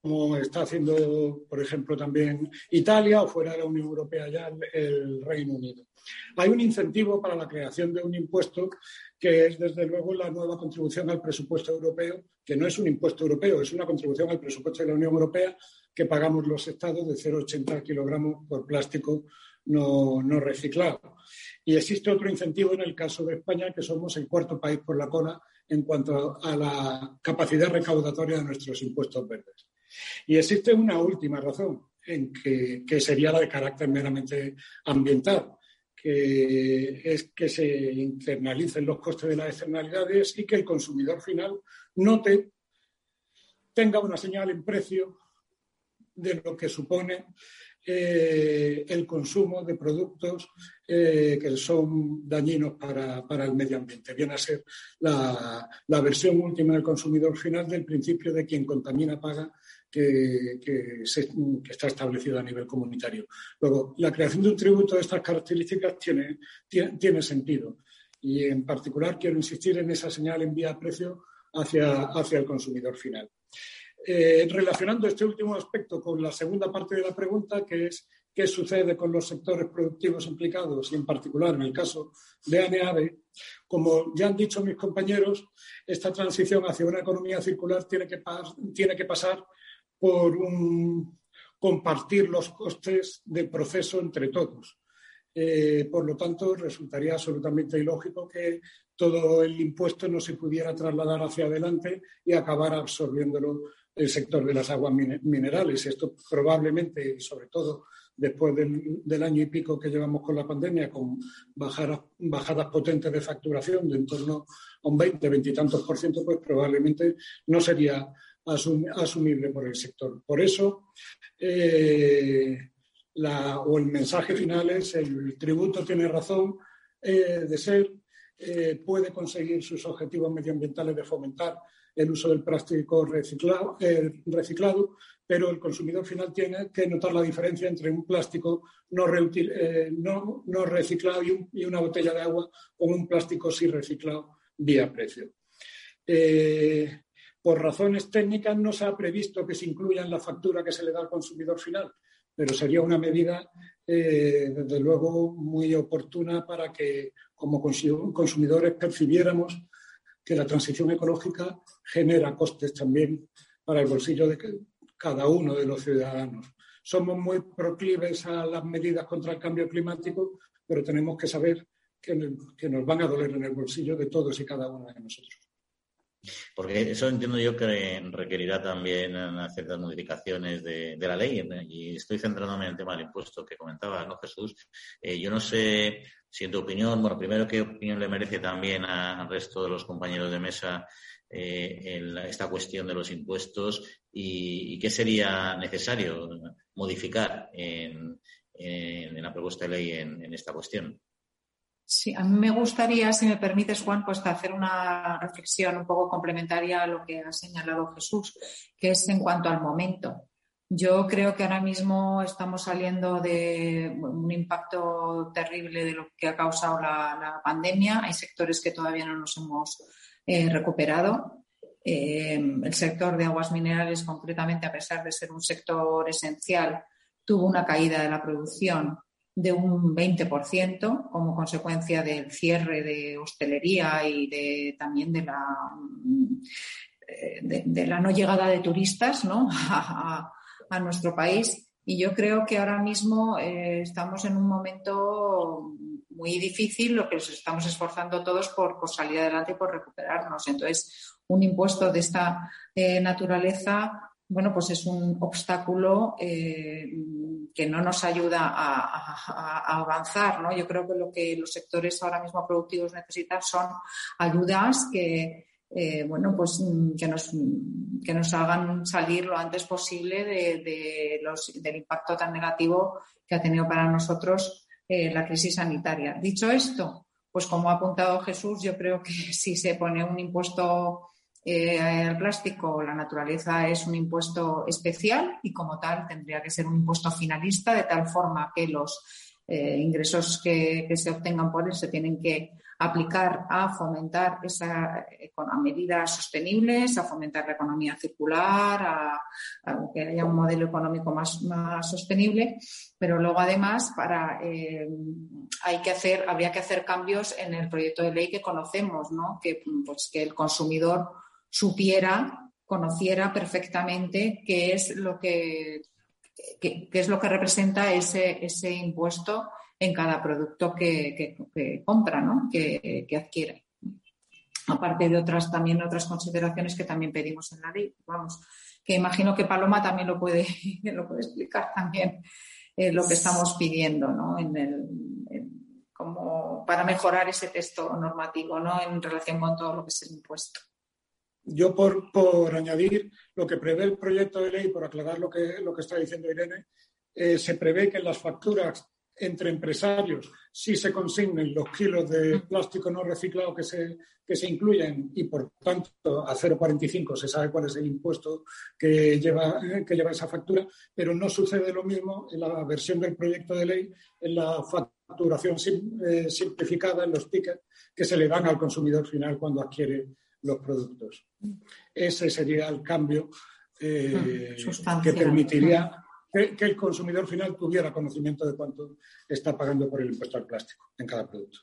como está haciendo, por ejemplo, también Italia o fuera de la Unión Europea ya el Reino Unido. Hay un incentivo para la creación de un impuesto que es, desde luego, la nueva contribución al presupuesto europeo, que no es un impuesto europeo, es una contribución al presupuesto de la Unión Europea que pagamos los estados de 0,80 kilogramos por plástico no, reciclado. Y existe otro incentivo en el caso de España, que somos el cuarto país por la cola en cuanto a la capacidad recaudatoria de nuestros impuestos verdes. Y existe una última razón, en que, que sería la de carácter meramente ambiental, que es que se internalicen los costes de las externalidades y que el consumidor final note, tenga una señal en precio de lo que supone eh, el consumo de productos eh, que son dañinos para, el medio ambiente. Viene a ser la, versión última del consumidor final del principio de quien contamina paga que, está establecido a nivel comunitario. Luego, la creación de un tributo de estas características tiene, tiene, sentido y en particular quiero insistir en esa señal en vía precio hacia, hacia el consumidor final. Eh, relacionando este último aspecto con la segunda parte de la pregunta, que es qué sucede con los sectores productivos implicados y en particular en el caso de ANEAVE, como ya han dicho mis compañeros, esta transición hacia una economía circular tiene que, pasar por un compartir los costes del proceso entre todos. Eh, por lo tanto, resultaría absolutamente ilógico que todo el impuesto no se pudiera trasladar hacia adelante y acabar absorbiéndolo el sector de las aguas minerales. Esto probablemente, y sobre todo después del, año y pico que llevamos con la pandemia, con bajadas, potentes de facturación de en torno a un 20, 20 y tantos por ciento, pues probablemente no sería asumible por el sector. Por eso, eh, o el mensaje final es el tributo tiene razón eh, de ser, eh, puede conseguir sus objetivos medioambientales de fomentar el uso del plástico reciclado, eh, reciclado, pero el consumidor final tiene que notar la diferencia entre un plástico no, eh, no, no reciclado y, una botella de agua con un plástico sí reciclado vía precio. Eh, por razones técnicas no se ha previsto que se incluya en la factura que se le da al consumidor final, pero sería una medida, desde luego, muy oportuna para que como consumidores percibiéramos que la transición ecológica genera costes también para el bolsillo de cada uno de los ciudadanos. Somos muy proclives a las medidas contra el cambio climático, pero tenemos que saber que, nos van a doler en el bolsillo de todos y cada uno de nosotros. Porque eso entiendo yo que requerirá también ciertas modificaciones de, la ley. Y estoy centrándome en el tema del impuesto que comentaba, ¿no, Jesús? Eh, yo no sé si en tu opinión, bueno, primero, ¿qué opinión le merece también al resto de los compañeros de mesa eh, esta cuestión de los impuestos y, qué sería necesario modificar en, la propuesta de ley en esta cuestión? Sí, a mí me gustaría, si me permites, Juan, pues hacer una reflexión un poco complementaria a lo que ha señalado Jesús, que es en cuanto al momento. Yo creo que ahora mismo estamos saliendo de un impacto terrible de lo que ha causado la, pandemia. Hay sectores que todavía no nos hemos eh, recuperado. Eh, el sector de aguas minerales, concretamente, a pesar de ser un sector esencial, tuvo una caída de la producción de un 20% como consecuencia del cierre de hostelería y de, también de la, de, la no llegada de turistas ¿no? a, nuestro país. Y yo creo que ahora mismo eh, estamos en un momento muy difícil, lo que nos estamos esforzando todos por, salir adelante y por recuperarnos. Entonces, un impuesto de esta eh, naturaleza bueno, pues es un obstáculo eh, que no nos ayuda a, avanzar, ¿no? Yo creo que lo que los sectores ahora mismo productivos necesitan son ayudas que, eh, bueno, pues que nos, que nos hagan salir lo antes posible de, los, del impacto tan negativo que ha tenido para nosotros la crisis sanitaria. Dicho esto, pues como ha apuntado Jesús, yo creo que si se pone un impuesto eh, el plástico, la naturaleza es un impuesto especial y como tal tendría que ser un impuesto finalista de tal forma que los eh, ingresos que, se obtengan por él se tienen que aplicar a fomentar esa, a medidas sostenibles, a fomentar la economía circular, a, que haya un modelo económico más, más sostenible, pero luego además para eh, hay que hacer, habría que hacer cambios en el proyecto de ley que conocemos, ¿no? que, pues, que el consumidor supiera, conociera perfectamente qué es lo que, es lo que representa ese, ese impuesto en cada producto que, compra, ¿no? que, adquiere. Aparte de otras también otras consideraciones que también pedimos en la ley. Vamos, que imagino que Paloma también lo puede, lo puede explicar también eh, lo que estamos pidiendo, ¿no? En el, como para mejorar ese texto normativo, ¿no? En relación con todo lo que es el impuesto. Yo, por, añadir lo que prevé el proyecto de ley, por aclarar lo que, lo que está diciendo Irene, eh, se prevé que en las facturas entre empresarios sí se consignen los kilos de plástico no reciclado que se, que se incluyen y, por tanto, a 0,45 se sabe cuál es el impuesto que lleva, que lleva esa factura, pero no sucede lo mismo en la versión del proyecto de ley, en la facturación eh, simplificada, en los tickets que se le dan al consumidor final cuando adquiere los productos. Ese sería el cambio eh, mm, que permitiría que, el consumidor final tuviera conocimiento de cuánto está pagando por el impuesto al plástico en cada producto.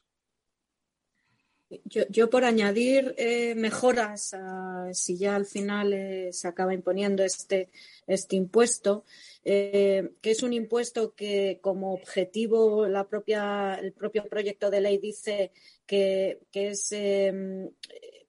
Yo, por añadir eh, mejoras, si ya al final eh, se acaba imponiendo este, este impuesto, que es un impuesto que como objetivo la propia, el propio proyecto de ley dice que, que es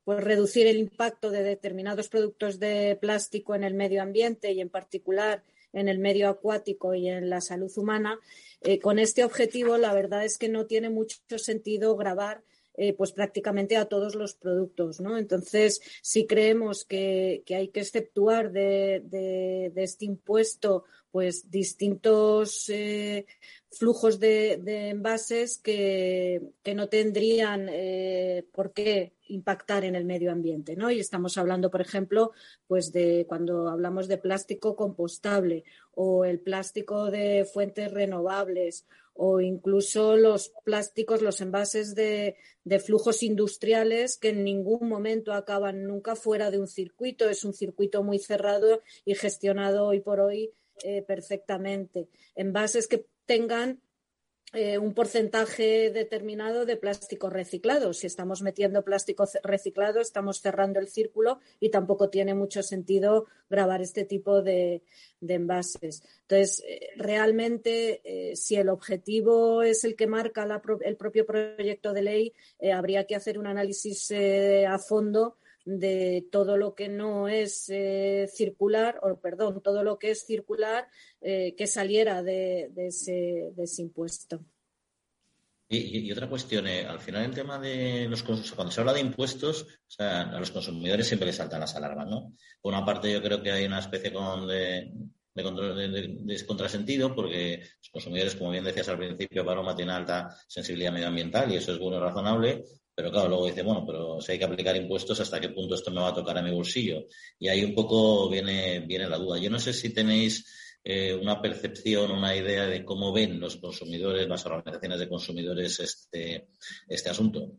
pues reducir el impacto de determinados productos de plástico en el medio ambiente y en particular en el medio acuático y en la salud humana. Eh, con este objetivo, la verdad es que no tiene mucho sentido grabar eh, pues prácticamente a todos los productos, ¿no? Entonces, si creemos que, hay que exceptuar de, este impuesto pues distintos eh, flujos de, envases que, no tendrían eh, por qué impactar en el medio ambiente, ¿no? Y estamos hablando, por ejemplo, pues de cuando hablamos de plástico compostable o el plástico de fuentes renovables o incluso los plásticos, los envases de, de, flujos industriales que en ningún momento acaban nunca fuera de un circuito. Es un circuito muy cerrado y gestionado hoy por hoy eh, perfectamente. Envases que tengan eh, un porcentaje determinado de plástico reciclado. Si estamos metiendo plástico reciclado, estamos cerrando el círculo y tampoco tiene mucho sentido grabar este tipo de, envases. Entonces, eh, realmente, eh, si el objetivo es el que marca el propio proyecto de ley, habría que hacer un análisis a fondo de todo lo que no es circular, o perdón, todo lo que es circular eh, que saliera de, ese, impuesto. Y, otra cuestión, eh, al final el tema de los cuando se habla de impuestos, o sea, a los consumidores siempre les saltan las alarmas, ¿no? Por una parte yo creo que hay una especie de, de, contrasentido porque los consumidores, como bien decías al principio, Paloma tiene alta sensibilidad medioambiental y eso es bueno y razonable, pero claro, luego dice, bueno, pero si hay que aplicar impuestos, ¿hasta qué punto esto me va a tocar a mi bolsillo? Y ahí un poco viene, viene la duda. Yo no sé si tenéis eh, una percepción, una idea de cómo ven los consumidores, las organizaciones de consumidores este, este asunto.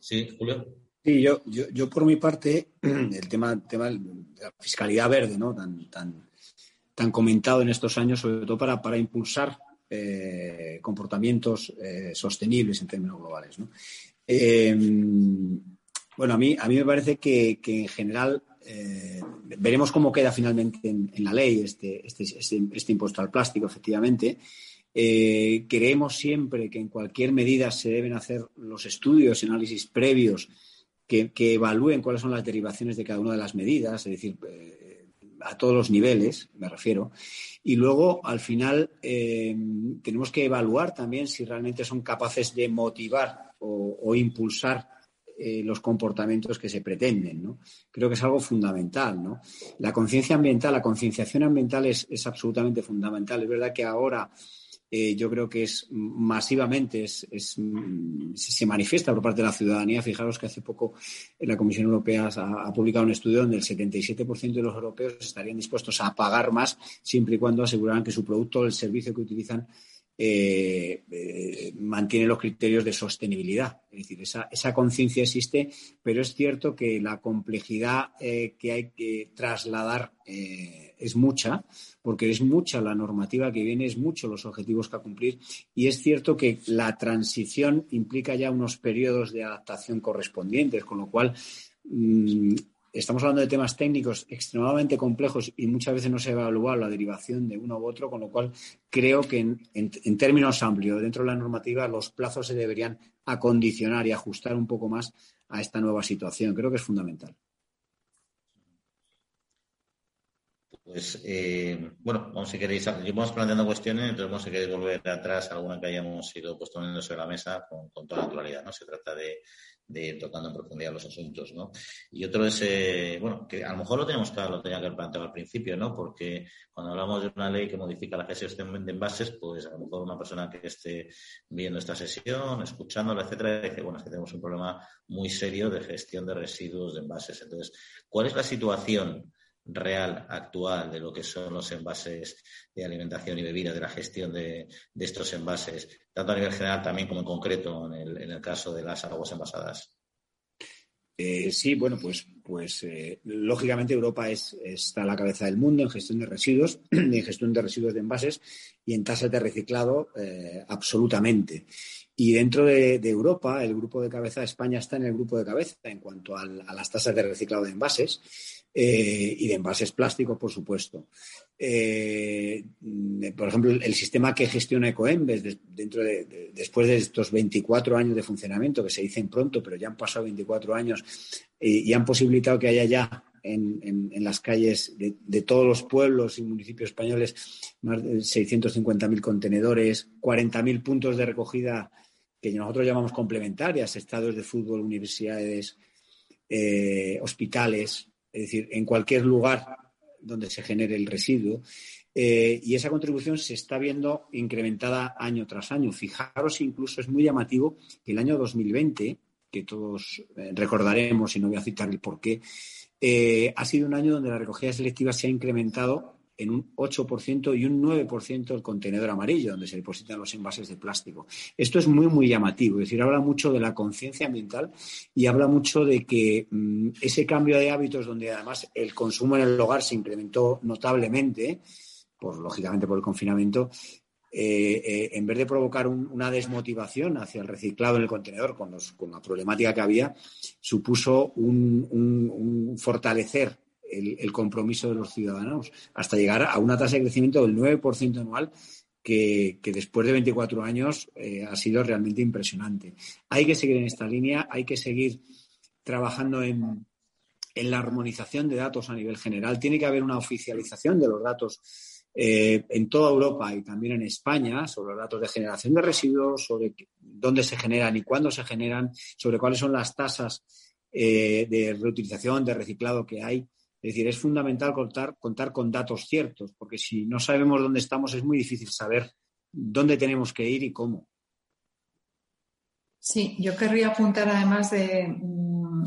¿Sí, Julio? Sí, yo, yo, por mi parte, el tema, tema de la fiscalidad verde, ¿no? Tan, tan, tan comentado en estos años, sobre todo para, para impulsar eh, comportamientos eh, sostenibles en términos globales. ¿no? Bueno, a mí, a mí me parece que, en general eh, veremos cómo queda finalmente en, la ley este, este, este, este, impuesto al plástico, efectivamente. Eh, creemos siempre que en cualquier medida se deben hacer los estudios y análisis previos que, evalúen cuáles son las derivaciones de cada una de las medidas, es decir, eh, a todos los niveles, me refiero. Y luego, al final, tenemos que evaluar también si realmente son capaces de motivar o impulsar eh, los comportamientos que se pretenden. ¿no? Creo que es algo fundamental. ¿no? La conciencia ambiental, la concienciación ambiental es, absolutamente fundamental. Es verdad que ahora eh, yo creo que es masivamente es, se manifiesta por parte de la ciudadanía. Fijaros que hace poco la Comisión Europea ha publicado un estudio donde el 77% de los europeos estarían dispuestos a pagar más siempre y cuando aseguraran que su producto o el servicio que utilizan eh, eh, mantiene los criterios de sostenibilidad. Es decir, esa, conciencia existe, pero es cierto que la complejidad eh, que hay que trasladar es mucha, porque es mucha la normativa que viene, es mucho los objetivos que a cumplir, y es cierto que la transición implica ya unos periodos de adaptación correspondientes, con lo cual mm, estamos hablando de temas técnicos extremadamente complejos y muchas veces no se evalúa la derivación de uno u otro, con lo cual creo que en, términos amplios, dentro de la normativa, los plazos se deberían acondicionar y ajustar un poco más a esta nueva situación. Creo que es fundamental. Pues, eh, bueno, vamos si queréis, vamos planteando cuestiones, entonces vamos si queréis volver atrás alguna que hayamos ido pues, poniendo sobre la mesa con, con toda naturalidad, ¿no? Se trata de, de tocando en profundidad los asuntos, ¿no? Y otro es, eh, bueno, que a lo mejor lo tenemos que lo tenía que haber planteado al principio, ¿no? Porque cuando hablamos de una ley que modifica la gestión de envases, pues a lo mejor una persona que esté viendo esta sesión, escuchándola, etcétera, dice, bueno, es que tenemos un problema muy serio de gestión de residuos de envases. Entonces, ¿cuál es la situación real, actual, de lo que son los envases de alimentación y bebida, de la gestión de, estos envases, tanto a nivel general también como en concreto en el, caso de las aguas envasadas? Eh, sí, bueno, pues, pues eh, lógicamente Europa es, está a la cabeza del mundo en gestión de residuos, en gestión de residuos de envases y en tasas de reciclado eh, absolutamente. Y dentro de, Europa, el grupo de cabeza, España está en el grupo de cabeza en cuanto a las tasas de reciclado de envases. Eh, y de envases plásticos, por supuesto. Eh, por ejemplo, el sistema que gestiona Ecoembes dentro de, después de estos 24 años de funcionamiento, que se dicen pronto, pero ya han pasado 24 años y han posibilitado que haya ya en, las calles de, todos los pueblos y municipios españoles más de 650.000 contenedores, 40.000 puntos de recogida que nosotros llamamos complementarias, estados de fútbol, universidades, eh, hospitales, es decir, en cualquier lugar donde se genere el residuo. Eh, y esa contribución se está viendo incrementada año tras año. Fijaros, incluso es muy llamativo que el año 2020, que todos eh, recordaremos y no voy a citar el porqué, ha sido un año donde la recogida selectiva se ha incrementado en un 8% y un 9% el contenedor amarillo, donde se depositan los envases de plástico. Esto es muy, muy llamativo. Es decir, habla mucho de la conciencia ambiental y habla mucho de que mm, ese cambio de hábitos, donde además el consumo en el hogar se incrementó notablemente, por lógicamente por el confinamiento, eh, eh, en vez de provocar una desmotivación hacia el reciclado en el contenedor con, la problemática que había, supuso un, fortalecer el, compromiso de los ciudadanos hasta llegar a una tasa de crecimiento del 9% anual que, después de 24 años eh, ha sido realmente impresionante. Hay que seguir en esta línea, hay que seguir trabajando en, en la armonización de datos a nivel general. Tiene que haber una oficialización de los datos eh, en toda Europa y también en España sobre los datos de generación de residuos, sobre dónde se generan y cuándo se generan, sobre cuáles son las tasas eh, de reutilización, de reciclado que hay. Es decir, es fundamental contar, contar con datos ciertos, porque si no sabemos dónde estamos es muy difícil saber dónde tenemos que ir y cómo. Sí, yo querría apuntar además de mm,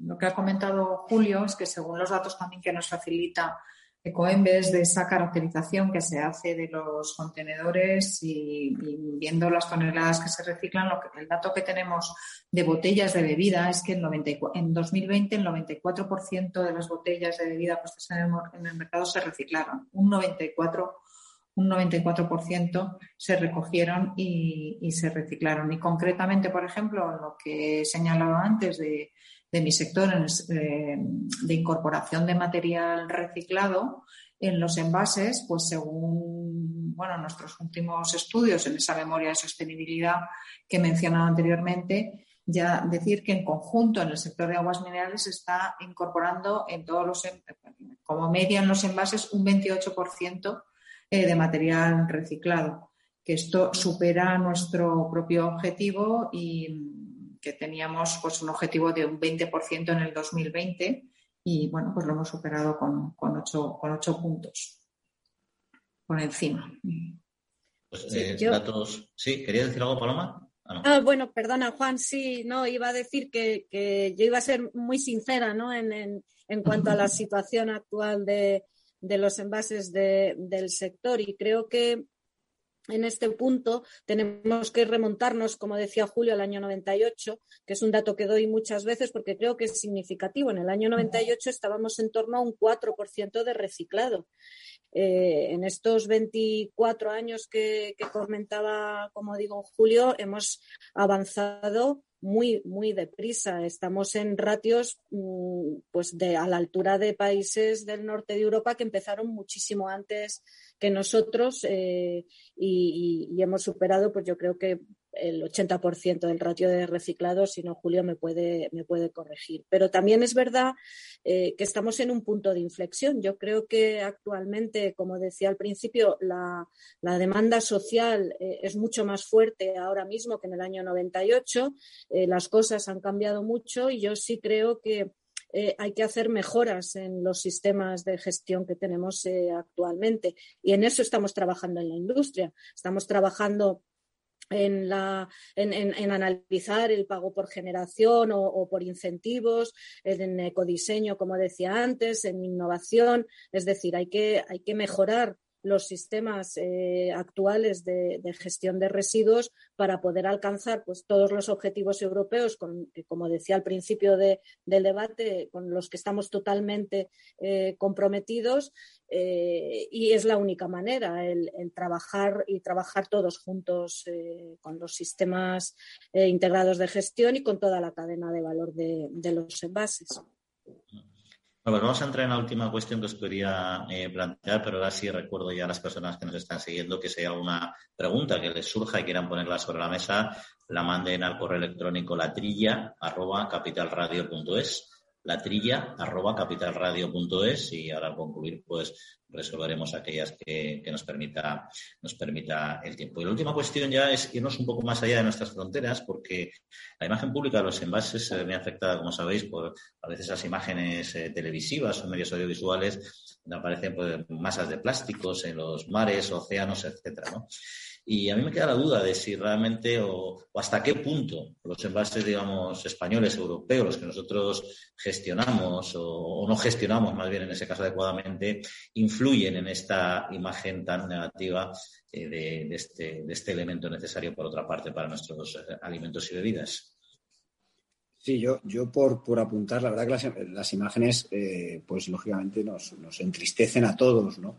lo que ha comentado Julio, es que según los datos también que nos facilita Ecoembes de esa caracterización que se hace de los contenedores y, viendo las toneladas que se reciclan, lo que, el dato que tenemos de botellas de bebida es que en, 2020 el 94% de las botellas de bebida puestas en el, mercado se reciclaron. Un 94%, un 94 se recogieron y, y se reciclaron. Y concretamente, por ejemplo, lo que he señalado antes de de mi sector eh, de incorporación de material reciclado en los envases, pues según bueno, nuestros últimos estudios en esa memoria de sostenibilidad que he mencionado anteriormente, ya decir que en conjunto en el sector de aguas minerales se está incorporando en todos los, como media en los envases, un 28% eh, de material reciclado, que esto supera nuestro propio objetivo y que teníamos pues un objetivo de un 20% en el 2020 y bueno, pues lo hemos superado con, con, ocho, con ocho puntos por encima. Pues, eh, datos... Sí, ¿quería decir algo, Paloma? Ah, ah, bueno, perdona, Juan, sí, no, iba a decir que, que yo iba a ser muy sincera, ¿no? En, en, en cuanto a la situación actual de, de los envases de, del sector y creo que en este punto tenemos que remontarnos, como decía Julio, al año 98, que es un dato que doy muchas veces porque creo que es significativo. En el año 98 estábamos en torno a un 4% de reciclado. Eh, en estos 24 años que, que comentaba, como digo, Julio, hemos avanzado muy, muy deprisa. Estamos en ratios mm, pues de, a la altura de países del norte de Europa que empezaron muchísimo antes que nosotros eh, y, y, hemos superado, pues yo creo que el 80% del ratio de reciclado, si no Julio me puede, me puede corregir. Pero también es verdad eh, que estamos en un punto de inflexión. Yo creo que actualmente, como decía al principio, la, la demanda social eh, es mucho más fuerte ahora mismo que en el año 98. Eh, las cosas han cambiado mucho y yo sí creo que hay que hacer mejoras en los sistemas de gestión que tenemos actualmente. Y en eso estamos trabajando en la industria. Estamos trabajando en, la, en, en, analizar el pago por generación o, o, por incentivos, en ecodiseño, como decía antes, en innovación. Es decir, hay que, hay que mejorar los sistemas eh, actuales de, gestión de residuos para poder alcanzar pues, todos los objetivos europeos, con, como decía al principio del debate, con los que estamos totalmente eh, comprometidos. Eh, y es la única manera, el, trabajar y trabajar todos juntos con los sistemas integrados de gestión y con toda la cadena de valor de, de los envases. Bueno, pues vamos a entrar en la última cuestión que os quería eh, plantear, pero ahora sí recuerdo ya a las personas que nos están siguiendo que si hay alguna pregunta que les surja y quieran ponerla sobre la mesa, la manden al correo electrónico latrilla arroba la trilla arroba capitalradio.es y ahora al concluir pues resolveremos aquellas que, nos permita nos permita el tiempo. Y la última cuestión ya es irnos un poco más allá de nuestras fronteras porque la imagen pública de los envases se ve afectada, como sabéis, por a veces las imágenes eh, televisivas o medios audiovisuales donde aparecen pues, masas de plásticos en los mares, océanos, etcétera. Y a mí me queda la duda de si realmente o, hasta qué punto los envases, digamos, españoles, europeos, los que nosotros gestionamos o, no gestionamos más bien en ese caso adecuadamente, influyen en esta imagen tan negativa eh, este, de, este, elemento necesario, por otra parte, para nuestros eh, alimentos y bebidas. Sí, yo, yo por, por apuntar, la verdad que las, imágenes, eh, pues lógicamente nos, nos entristecen a todos, ¿no?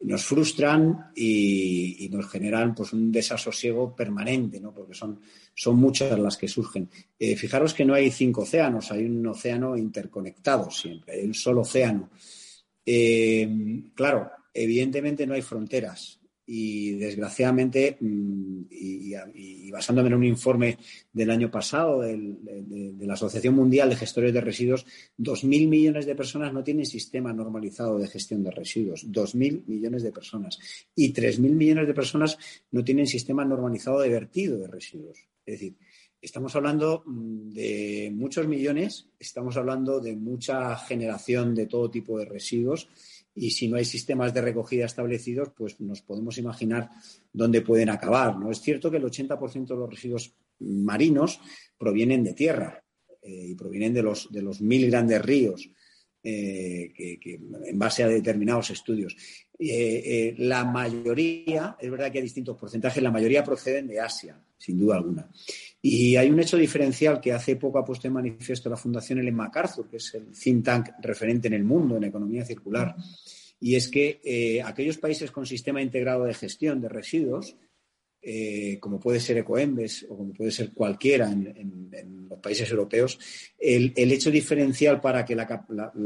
Nos frustran y, nos generan pues un desasosiego permanente, ¿no? porque son, son muchas las que surgen. Eh, fijaros que no hay cinco océanos, hay un océano interconectado siempre, hay un solo océano. Eh, claro, evidentemente no hay fronteras y desgraciadamente, mm, y, basándome en un informe del año pasado de, la Asociación Mundial de Gestores de Residuos, 2.000 millones de personas no tienen sistema normalizado de gestión de residuos. 2.000 millones de personas. Y 3.000 millones de personas no tienen sistema normalizado de vertido de residuos. Es decir, estamos hablando mm, de muchos millones, estamos hablando de mucha generación de todo tipo de residuos y si no hay sistemas de recogida establecidos, pues nos podemos imaginar dónde pueden acabar. ¿no? Es cierto que el 80% de los residuos marinos provienen de tierra eh, y provienen de los, de los mil grandes ríos. Eh, que, en base a determinados estudios. Eh, la mayoría, es verdad que hay distintos porcentajes, la mayoría proceden de Asia, sin duda alguna. Y hay un hecho diferencial que hace poco ha puesto en manifiesto la Fundación Ellen MacArthur, que es el think tank referente en el mundo en economía circular, y es que eh, aquellos países con sistema integrado de gestión de residuos, eh, como puede ser Ecoembes o como puede ser cualquiera en, los países europeos, el, hecho diferencial para que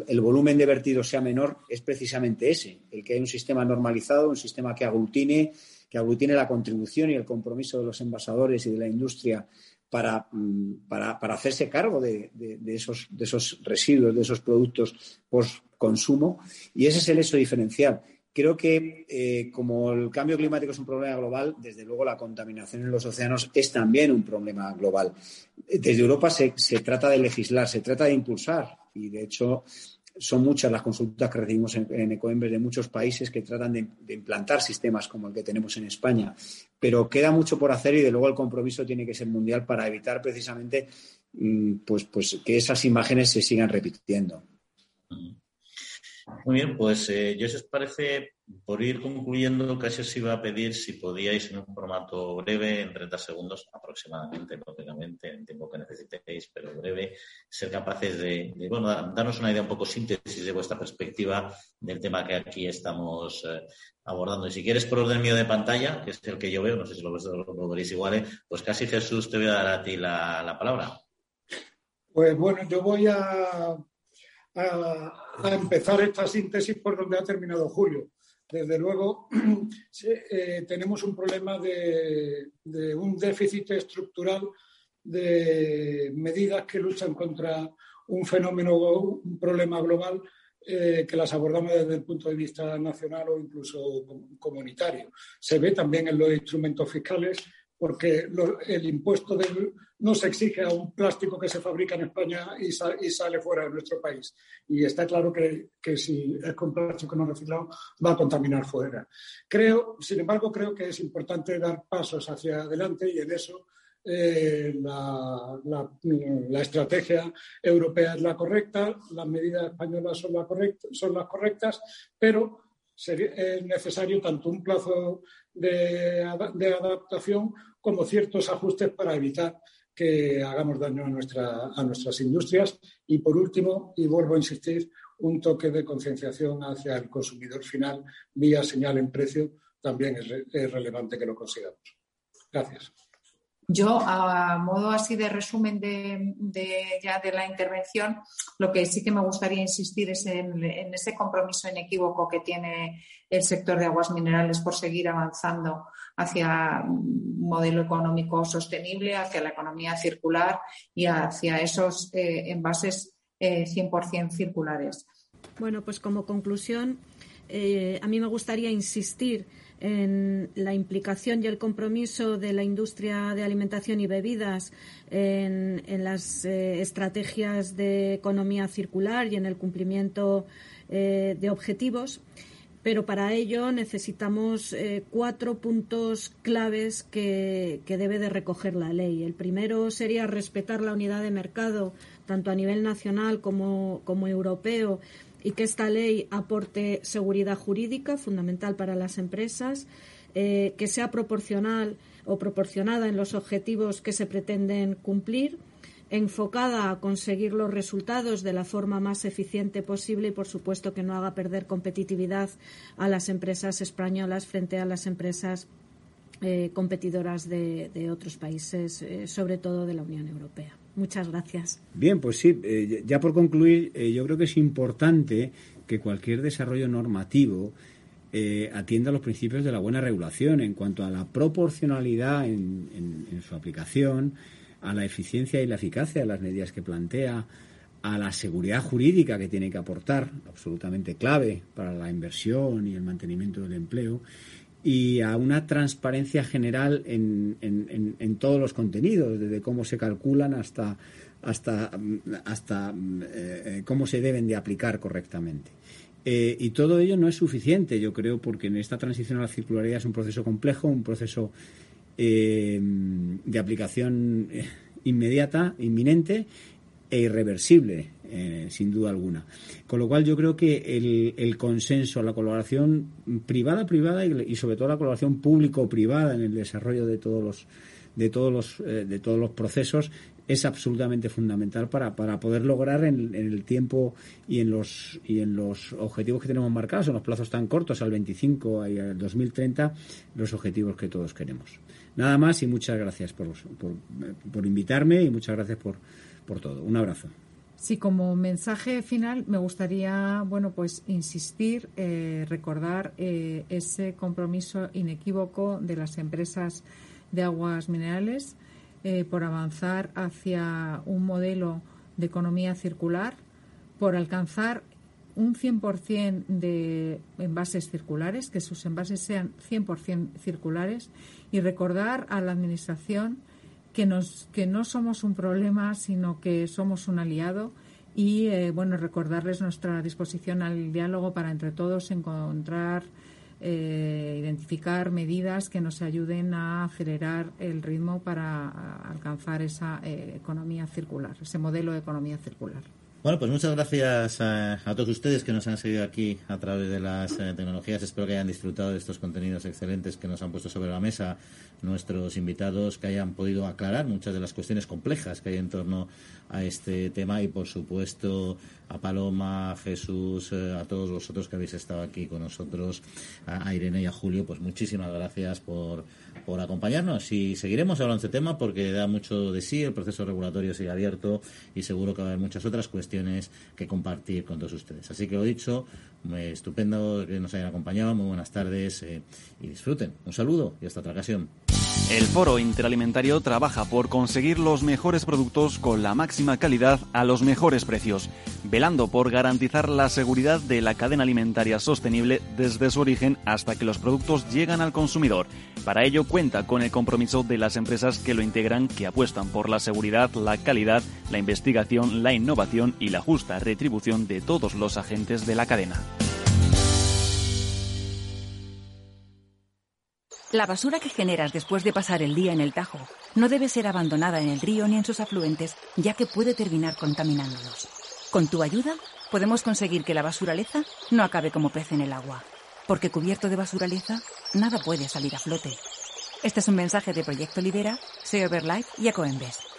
el volumen de vertido sea menor es precisamente ese, el que hay un sistema normalizado, un sistema que aglutine, que aglutine la contribución y el compromiso de los envasadores y de la industria Mm, para, para, hacerse cargo de, esos, de esos residuos, de esos productos post-consumo. Y ese es el hecho diferencial. Creo que eh, como el cambio climático es un problema global, desde luego la contaminación en los océanos es también un problema global. Desde Europa se, se trata de legislar, se trata de impulsar y, de hecho, son muchas las consultas que recibimos en, en de muchos países que tratan de, implantar sistemas como el que tenemos en España. Pero queda mucho por hacer y, de luego, el compromiso tiene que ser mundial para evitar precisamente mm, pues, pues, que esas imágenes se sigan repitiendo. Muy bien, pues eh, yo si os parece, por ir concluyendo, casi os iba a pedir si podíais en un formato breve, en 30 segundos aproximadamente, lógicamente, en tiempo que necesitéis, pero breve, ser capaces de, bueno, darnos una idea un poco síntesis de vuestra perspectiva del tema que aquí estamos eh, abordando. Y si quieres por orden mío de pantalla, que es el que yo veo, no sé si lo, lo, veréis igual, eh, pues casi Jesús te voy a dar a ti la palabra. Pues bueno, yo voy a a, empezar esta síntesis por donde ha terminado Julio. Desde luego, eh, tenemos un problema de, un déficit estructural de medidas que luchan contra un fenómeno, un problema global eh, que las abordamos desde el punto de vista nacional o incluso comunitario. Se ve también en los instrumentos fiscales porque el impuesto no se exige a un plástico que se fabrica en España y, sale fuera de nuestro país. Y está claro que, si es con plástico no reciclado va a contaminar fuera. Creo, sin embargo, creo que es importante dar pasos hacia adelante y en eso eh, la, estrategia europea es la correcta, las medidas españolas son, son las correctas, pero es necesario tanto un plazo de, adaptación como ciertos ajustes para evitar que hagamos daño a, a nuestras industrias. Y por último, y vuelvo a insistir, un toque de concienciación hacia el consumidor final vía señal en precio también es relevante que lo consigamos. Gracias. Yo, a modo así de resumen de, ya de la intervención, lo que sí que me gustaría insistir es en, ese compromiso inequívoco que tiene el sector de aguas minerales por seguir avanzando hacia un modelo económico sostenible, hacia la economía circular y hacia esos eh, envases 100% eh, circulares. Bueno, pues como conclusión, eh, a mí me gustaría insistir en la implicación y el compromiso de la industria de alimentación y bebidas en, las eh, estrategias de economía circular y en el cumplimiento eh, de objetivos. Pero para ello necesitamos eh, cuatro puntos claves que, debe de recoger la ley. El primero sería respetar la unidad de mercado, tanto a nivel nacional como, como europeo, y que esta ley aporte seguridad jurídica fundamental para las empresas, eh, que sea proporcional o proporcionada en los objetivos que se pretenden cumplir, enfocada a conseguir los resultados de la forma más eficiente posible y, por supuesto, que no haga perder competitividad a las empresas españolas frente a las empresas eh, competidoras de, otros países, eh, sobre todo de la Unión Europea. Muchas gracias. Bien, pues sí, eh, ya por concluir, yo creo que es importante que cualquier desarrollo normativo atienda los principios de la buena regulación en cuanto a la proporcionalidad en su aplicación, a la eficiencia y la eficacia de las medidas que plantea, a la seguridad jurídica que tiene que aportar, absolutamente clave para la inversión y el mantenimiento del empleo, y a una transparencia general en, en, todos los contenidos, desde cómo se calculan hasta, hasta, hasta eh, cómo se deben de aplicar correctamente. Eh, y todo ello no es suficiente, yo creo, porque en esta transición a la circularidad es un proceso complejo, un proceso eh, de aplicación eh, inmediata, inminente e irreversible, eh, sin duda alguna. Con lo cual yo creo que el, consenso, la colaboración privada-privada y, sobre todo la colaboración público-privada en el desarrollo de todos los de todos los de todos los procesos es absolutamente fundamental para, para poder lograr en, en, el tiempo y en los y en los objetivos que tenemos marcados en los plazos tan cortos al 25 y al 2030 los objetivos que todos queremos. Nada más y muchas gracias por, por, invitarme y muchas gracias por, por todo. Un abrazo. Sí, como mensaje final me gustaría, bueno, pues insistir, eh, recordar eh, ese compromiso inequívoco de las empresas de aguas minerales eh, por avanzar hacia un modelo de economía circular, por alcanzar un 100% de envases circulares, que sus envases sean 100% circulares y recordar a la Administración que, nos, que no somos un problema, sino que somos un aliado y eh, bueno recordarles nuestra disposición al diálogo para entre todos encontrar eh, identificar medidas que nos ayuden a acelerar el ritmo para alcanzar esa eh, economía circular, ese modelo de economía circular. Bueno, pues muchas gracias a, todos ustedes que nos han seguido aquí a través de las eh, tecnologías. Espero que hayan disfrutado de estos contenidos excelentes que nos han puesto sobre la mesa nuestros invitados, que hayan podido aclarar muchas de las cuestiones complejas que hay en torno a este tema y, por supuesto, a Paloma, a Jesús, eh, a todos vosotros que habéis estado aquí con nosotros, a Irene y a Julio, pues muchísimas gracias por por acompañarnos y seguiremos hablando de este tema porque da mucho de sí, el proceso regulatorio sigue abierto y seguro que va a haber muchas otras cuestiones que compartir con todos ustedes. Así que lo dicho, estupendo que nos hayan acompañado, muy buenas tardes eh, y disfruten. Un saludo y hasta otra ocasión. El Foro Interalimentario trabaja por conseguir los mejores productos con la máxima calidad a los mejores precios, velando por garantizar la seguridad de la cadena alimentaria sostenible desde su origen hasta que los productos llegan al consumidor. Para ello cuenta con el compromiso de las empresas que lo integran, que apuestan por la seguridad, la calidad, la investigación, la innovación y la justa retribución de todos los agentes de la cadena. La basura que generas después de pasar el día en el Tajo no debe ser abandonada en el río ni en sus afluentes, ya que puede terminar contaminándolos. Con tu ayuda, podemos conseguir que la basuraleza no acabe como pez en el agua. Porque cubierto de basuraleza, nada puede salir a flote. Este es un mensaje de Proyecto Libera, Save Life y Ecoembes.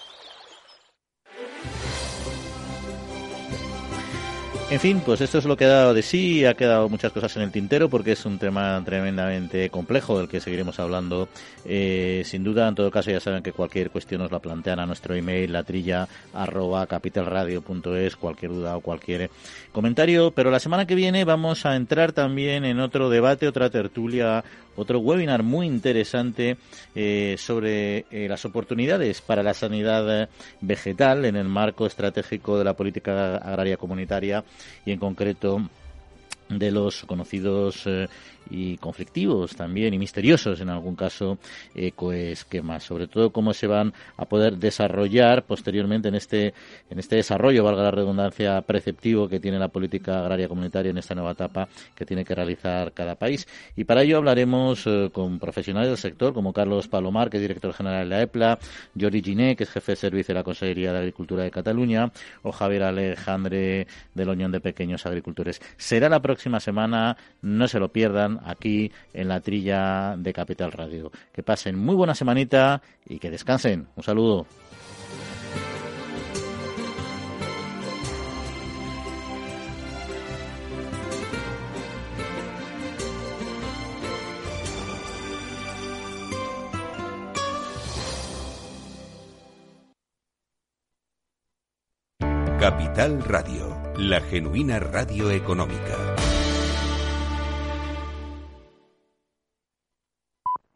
En fin, pues esto es lo que ha dado de sí. Ha quedado muchas cosas en el tintero porque es un tema tremendamente complejo del que seguiremos hablando. Eh, sin duda, en todo caso, ya saben que cualquier cuestión nos la plantean a nuestro email, latrilla arroba capitalradio.es, cualquier duda o cualquier comentario. Pero la semana que viene vamos a entrar también en otro debate, otra tertulia otro webinar muy interesante eh, sobre eh, las oportunidades para la sanidad vegetal en el marco estratégico de la política agraria comunitaria y en concreto de los conocidos eh, y conflictivos también y misteriosos en algún caso ecoesquemas, sobre todo cómo se van a poder desarrollar posteriormente en este en este desarrollo, valga la redundancia, preceptivo que tiene la política agraria comunitaria en esta nueva etapa que tiene que realizar cada país. Y para ello hablaremos eh, con profesionales del sector como Carlos Palomar, que es director general de la EPLA, Jordi Giné, que es jefe de servicio de la Consejería de Agricultura de Cataluña, o Javier Alejandre de la Unión de Pequeños Agricultores. Será la próxima semana, no se lo pierdan aquí en la trilla de Capital Radio. Que pasen muy buena semanita y que descansen. Un saludo. Capital Radio, la genuina radio económica.